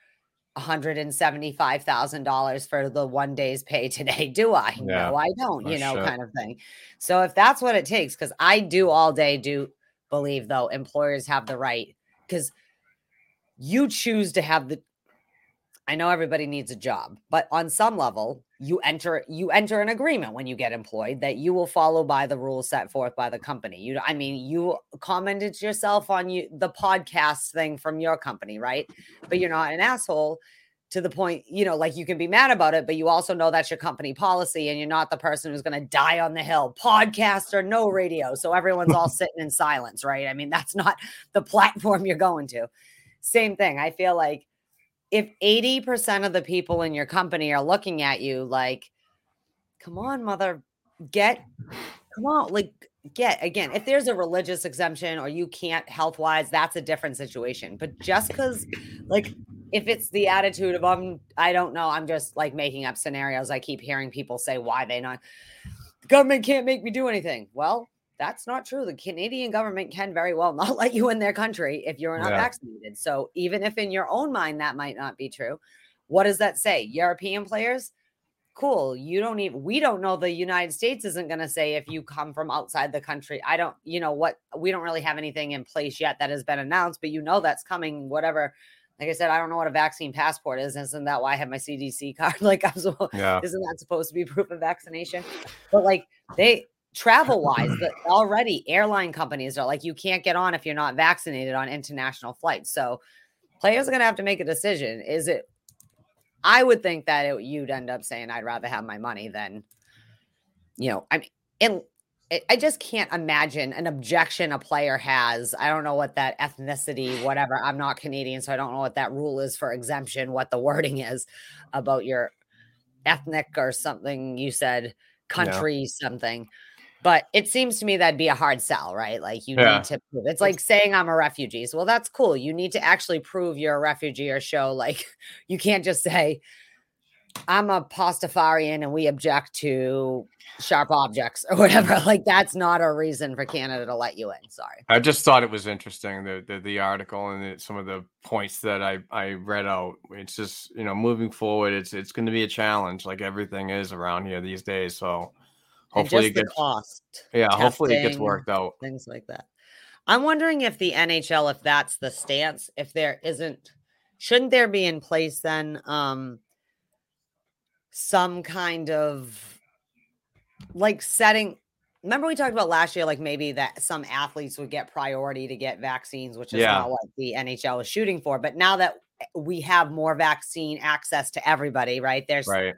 $175,000 for the one day's pay *laughs* today, do I?
Yeah.
No, I don't, you know,
shit.
kind of thing. So if that's what it takes, because I do all day do believe though employers have the right because you choose to have the I know everybody needs a job, but on some level, you enter you enter an agreement when you get employed that you will follow by the rules set forth by the company. You I mean, you commented yourself on you the podcast thing from your company, right? But you're not an asshole to the point, you know, like you can be mad about it, but you also know that's your company policy and you're not the person who's going to die on the hill, podcast or no radio. So everyone's all *laughs* sitting in silence, right? I mean, that's not the platform you're going to. Same thing. I feel like if 80% of the people in your company are looking at you like, come on, mother, get, come on, like, get again, if there's a religious exemption or you can't health wise, that's a different situation. But just because, like, if it's the attitude of, um, I don't know, I'm just like making up scenarios. I keep hearing people say why they not, government can't make me do anything. Well, that's not true. The Canadian government can very well not *laughs* let you in their country if you're not
Yeah.
vaccinated. So even if in your own mind that might not be true, what does that say? European players, cool. You don't even we don't know the United States isn't going to say if you come from outside the country. I don't, you know what, we don't really have anything in place yet that has been announced, but you know that's coming whatever. Like I said, I don't know what a vaccine passport is. Isn't that why I have my CDC *laughs* card? Like I'm so
Yeah.
isn't that supposed to be proof of vaccination? But like they travel wise, that *laughs* already airline companies are like, you can't get on if you're not vaccinated on international flights. So players are gonna have to make a decision. Is it I would think that it, you'd end up saying I'd rather have my money than, you know, I mean, and it, I just can't imagine an objection a player has. I don't know what that ethnicity, whatever. I'm not Canadian, so I don't know what that rule is for exemption, what the wording is about your ethnic or something you said, country something. But it seems to me that'd be a hard sell, right? Like you
Yeah.
need to prove it's like saying I'm a refugee. So, well, that's cool. You need to actually prove you're a refugee or show like *laughs* you can't just say, I'm a Pastafarian and we object to sharp objects or whatever. *laughs* Like that's not a reason for Canada to let you in. Sorry.
I just thought it was interesting the the, the article and some of the points that I I read out. It's just you know moving forward, it's it's going to be a challenge like everything is around here these days. So hopefully it gets
cost,
yeah, hopefully it gets worked out.
things like that. I'm wondering if the NHL, if that's the stance, if there isn't, shouldn't there be in place then um some kind of like setting remember we talked about last year like maybe that some athletes would get priority to get vaccines which is
Yeah.
not what the nhl is shooting for but now that we have more vaccine access to everybody right there's
Right.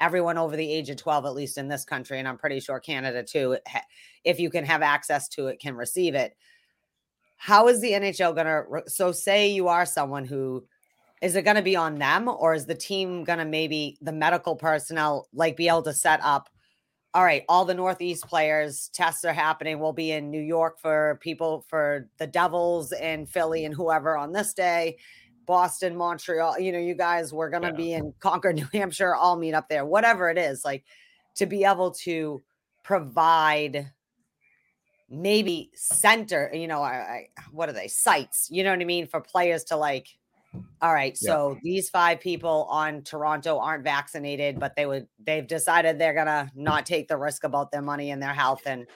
Everyone over the age of 12 at least in this country and i'm pretty sure canada too if you can have access to it can receive it. How is the nhl going to so say you are someone who is it going to be on them or is the team going to maybe the medical personnel like be able to set up all right all the northeast players tests are happening we'll be in new york for people for the devils and philly and whoever on this day boston montreal you know you guys we're going to
Yeah.
be in concord *laughs* new hampshire all meet up there whatever it is like to be able to provide maybe center you know I, I, what are they sites you know what i mean for players to like All right.
Yeah.
So these five people on Toronto aren't vaccinated, but they would they've decided they're gonna not take the risk about their money and their health. And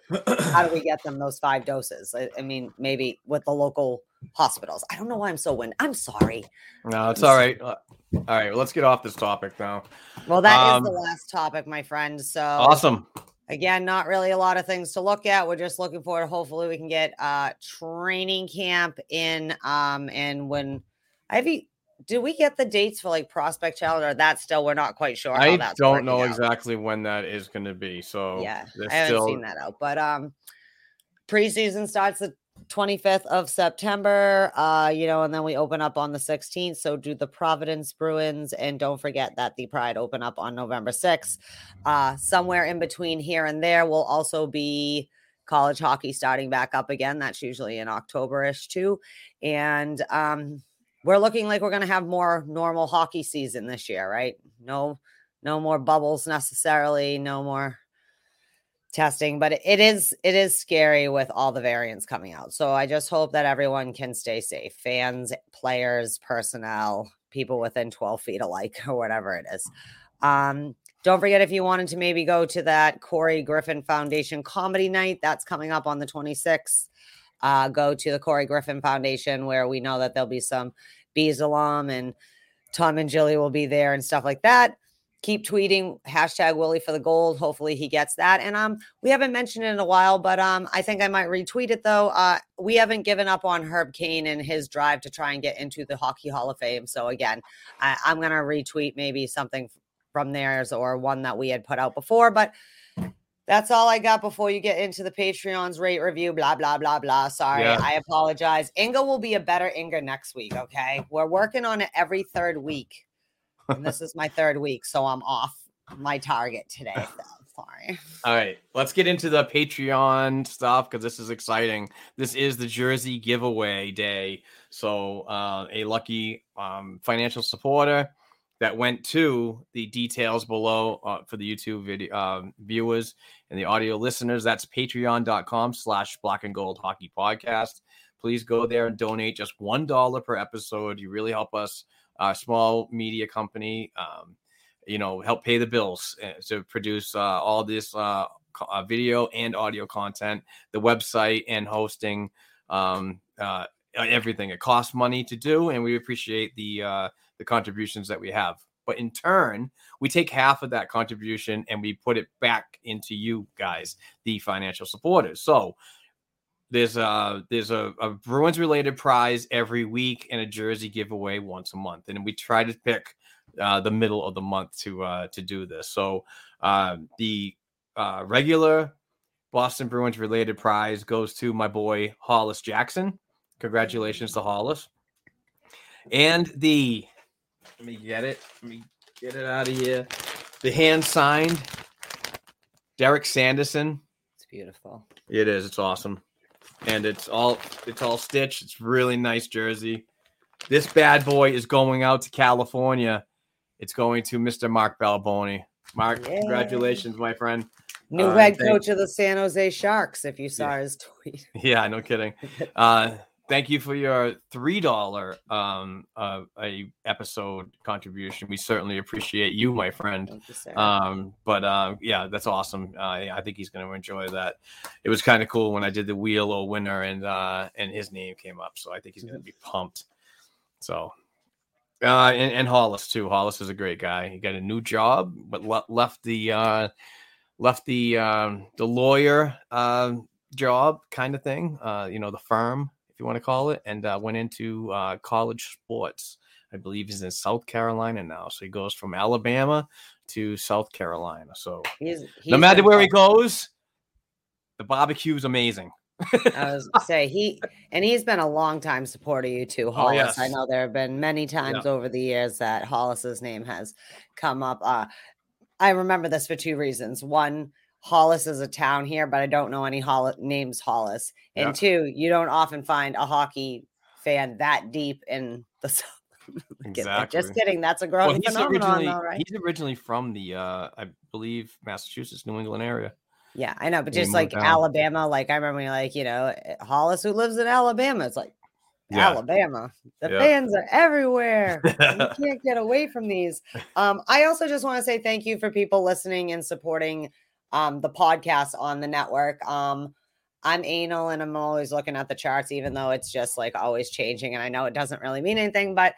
how do we get them those five doses? I, I mean, maybe with the local hospitals. I don't know why I'm so wind. I'm sorry.
No, it's all right. Uh, All right, well, let's get off this topic now.
Well, that is
Um,
the last topic, my friend. So
Awesome.
again, not really a lot of things to look at. We're just looking forward. Hopefully, we can get uh training camp in. Um, and when you? Do we get the dates for like prospect challenge, or that still we're not quite sure. how
I
that's
don't know
out.
exactly when that is going to be. So
Yeah, I haven't
still
seen that out. But um preseason starts the 25th of September. Uh, you know, and then we open up on the 16th. So do the Providence Bruins. And don't forget that the Pride open up on November 6th. Uh, somewhere in between here and there will also be college hockey starting back up again. That's usually in October-ish too. And um we're looking like we're gonna have more normal hockey season this year, right? No, no more bubbles necessarily, no more testing but it- is it is scary with all the variants coming out. So i just hope that everyone can stay safe fans players personnel people within 12 feet alike *laughs* or whatever it is. Um don't forget if you wanted to maybe go to that corey griffin foundation comedy night that's coming up on the 26th uh go to the corey griffin foundation where we know that there'll be some bees alum and tom and jilly will be there and stuff like that keep tweeting hashtag Willie for the gold. Hopefully he gets that. And um, we haven't mentioned it in a while, but um, I think I might retweet it though. Uh, we haven't given up on Herb Cain and his drive to try and get into the Hockey Hall of Fame. So again, I, I'm gonna retweet maybe something from theirs or one that we had put out before, but. That's all I got before you get into the Patreon's rate review. Blah blah blah blah. Sorry,
Yeah.
I apologize. Inga will be a better Inga next week. Okay, we're working on it every third week and this is my third week, so I'm off my target today. *laughs* So sorry.
All right, let's get into the Patreon stuff because this is exciting. This is the Jersey giveaway day. So, uh, a lucky um, financial supporter that went to the details below uh, for the YouTube video um, viewers and the audio listeners. That's patreon.com slash black and gold hockey podcast. Please go there and donate just $1 per episode. You really help us, uh, small media company. Um, you know, help pay the bills uh, to produce uh, all this uh, uh, video and audio content, the website and hosting, um, uh, everything. It costs money to do, and we appreciate the uh, the contributions that we have. But in turn, we take half of that contribution and we put it back into you guys, the financial supporters. So there's a there's a, a Bruins related prize every week and a jersey giveaway once a month, and we try to pick uh, the middle of the month to uh, to do this. So uh, the uh, regular Boston Bruins related prize goes to my boy Hollis Jackson. Congratulations to Hollis. And the let me get it. Let me get it out of here. The hand signed Derek Sanderson.
It's beautiful.
It is. It's awesome, and it's all it's all stitched. It's really nice jersey. This bad boy is going out to California. It's going to Mr. Mark Balboni. Mark,
Yay.
congratulations, my friend.
New
Uh,
head coach of the San Jose Sharks. If you saw his tweet, *laughs*
Yeah, no kidding. *laughs* Uh, thank you for your three dollar um uh, a episode contribution. We certainly appreciate you, my friend.
You.
Um, but uh, yeah, that's awesome. Uh, I think he's going to enjoy that. It was kind of cool when I did the wheel or winner and uh, and his name came up, so I think he's going to be pumped. So, uh, and, and Hollis too. Hollis is a great guy. He got a new job, but le- left the uh, left the um, the lawyer uh, job kind of thing. Uh, you know, the firm, you want to call it, and uh, went into uh, college sports. I believe he's in South Carolina now. So he goes from Alabama to South Carolina. So
he's,
no matter where he goes, the barbecue's amazing.
I was gonna say he and he's been a long time supporter of you too, Hollis. I
Oh, yes.
know there have been many times over the years that Hollis's name has come up. Uh, I remember this for two reasons. One, Hollis is a town here, but I don't know any Holl- names Hollis. And
Yeah.
two, you don't often find a hockey fan that deep in the. That. *laughs* Just kidding. That's a
Well,
growing
he's
phenomenon,
originally
though, right?
he's originally from the uh, I believe Massachusetts, New England area.
Yeah, I know, but just like
down.
Alabama, like I remember, like you know, eh, Hollis who lives in Alabama. It's like
Yeah.
Alabama. The
Yeah.
fans are everywhere. *laughs* you can't get away from these. Um, I also just want to say thank you for people listening and supporting um, the podcast on the network. Um, I'm anal and I'm always looking at the charts, even though it's just like always changing. And I know it doesn't really mean anything, but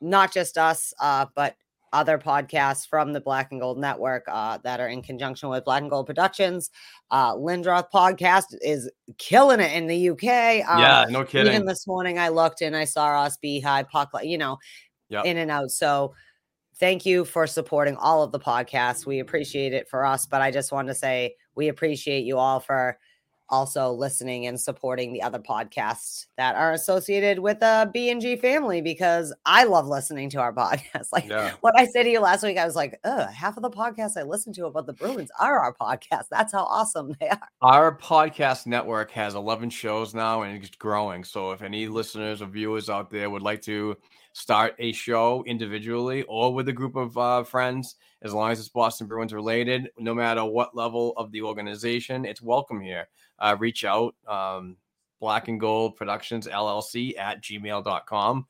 not just us, uh, but other podcasts from the Black and Gold Network uh, that are in conjunction with Black and Gold Productions. Uh, Lindroth podcast is killing it in the UK. Um,
yeah, no kidding.
even this morning, I looked and I saw us Beehive, Puck, you know,
Yep.
in and out. So thank you for supporting all of the podcasts. We appreciate it for us, but I just want to say we appreciate you all for also listening and supporting the other podcasts that are associated with the B&G family because I love listening to our podcast. *laughs* Like
Yeah.
what I said to you last week, I was like, Ugh, half of the podcasts I listen to about the Bruins are our podcast. That's how awesome they are.
Our podcast network has 11 shows now and it's growing. So if any listeners or viewers out there would like to start a show individually or with a group of uh, friends, as long as it's Boston Bruins related, no matter what level of the organization, it's welcome here. Uh, reach out, um, Black and Gold Productions LLC at gmail.com.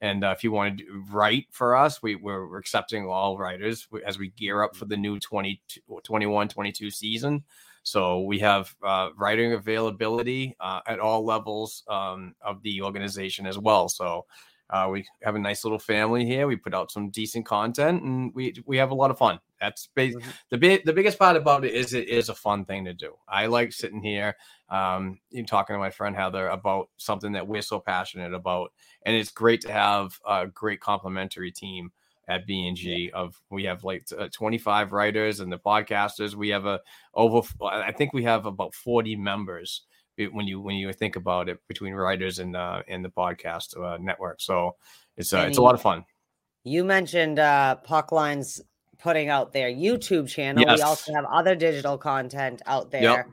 And uh, if you want to do, write for us, we, we're, accepting all writers as we gear up for the new 20, 21 22 season. So we have uh, writing availability uh, at all levels um, of the organization as well. So uh, we have a nice little family here. We put out some decent content, and we we have a lot of fun. That's
Mhm.
the big the biggest part about it is it is a fun thing to do. I like sitting here, um, talking to my friend Heather about something that we're so passionate about, and it's great to have a great complementary team at B&G of we have like uh, 25 writers and the podcasters we have a over I think we have about 40 members it- when you when you think about it between writers and uh and the podcast uh, network so it's uh, it's a lot of fun
You mentioned uh Pucklines putting out their YouTube channel. We also have other digital content out there.
Yep.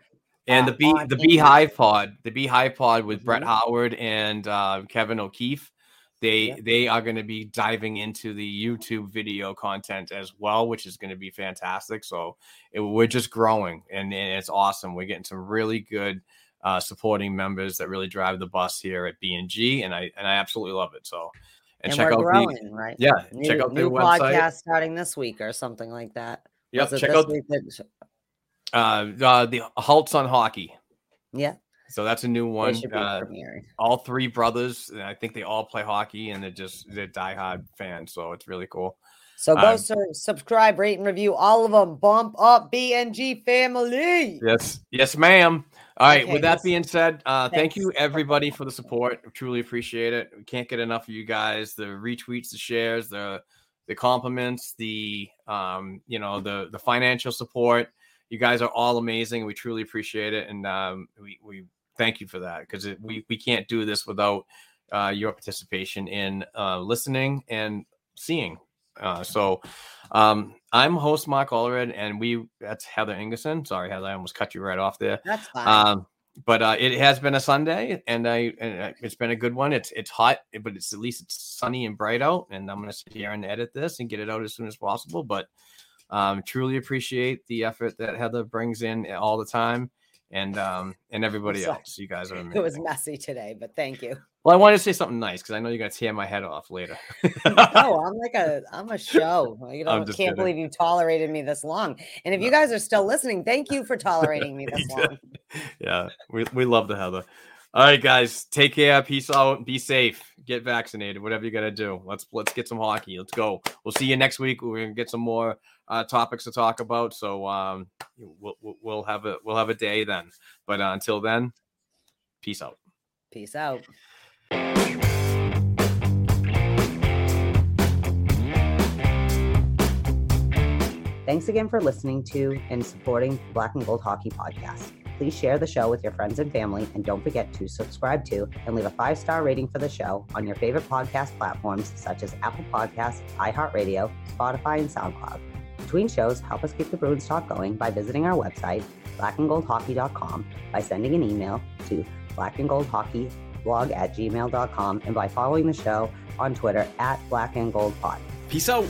and the bee the beehive pod the beehive pod with brett
Mhm.
howard and uh kevin o'keefe they
Yep.
they are going to be diving into the youtube video content as well which is going to be fantastic so it, we're just growing and, and it's awesome we're getting some really good uh supporting members that really drive the bus here at b&g and i and i absolutely love it so and,
And,
check out
growing, right?
the yeah
New,
check out their
new
website
podcast starting this week or something like that. Yeah,
check out
that-
uh, uh the halts on hockey
yeah,
so that's a new one uh, all three brothers. and I think they all play hockey, and they're just they're diehard fans. So it's really cool.
So go
um,
sur- subscribe, rate, and review all of them. Bump up BNG family.
Yes, yes, ma'am. All right.
Okay,
with that being said, uh, thank you everybody for the support. We truly appreciate it. We can't get enough of you guys. The retweets, the shares, the the compliments, the um, you know, the the financial support. You guys are all amazing. We truly appreciate it, and um, we we thank you for that because we we can't do this without uh, your participation in uh, listening and seeing. Uh, so um, I'm host Mark Allred, and we that's Heather Ingerson. Sorry, Heather, I almost cut you right off there.
That's fine.
Um, but uh, it has been a Sunday, and I and uh, it's been a good one. It's it's hot, but it's at least it's sunny and bright out. And I'm gonna sit here and edit this and get it out as soon as possible. But um, truly appreciate the effort that Heather brings in all the time, and um, and everybody else. You guys are
it was messy today, but thank you.
Well, I wanted to say something nice because I know you're gonna tear my head off later.
no, *laughs* I'm like a I'm a show. You know, I can't
kidding.
believe you tolerated me this long. And if you guys are still listening, thank you for *laughs* tolerating me this long.
yeah, we, we love the Heather. All right, guys, take care. Peace out. Be safe. Get vaccinated. Whatever you got to do. Let's let's get some hockey. Let's go. We'll see you next week. We're gonna get some more uh, topics to talk about. So um, we'll we'll- we'll have a we'll have a day then. But uh, until then, peace out.
Peace out.
Thanks again for listening to and supporting the Black and Gold Hockey Podcast. Please share the show with your friends and family, and don't forget to subscribe to and leave a five star rating for the show on your favorite podcast platforms such as Apple Podcasts, iHeartRadio, Spotify, and SoundCloud. Between shows, help us keep the Bruins talk going by visiting our website, blackandgoldhockey.com, by sending an email to blackandgoldhockeyblog at gmail.com, and by following the show on Twitter at blackandgoldpod.
Peace out.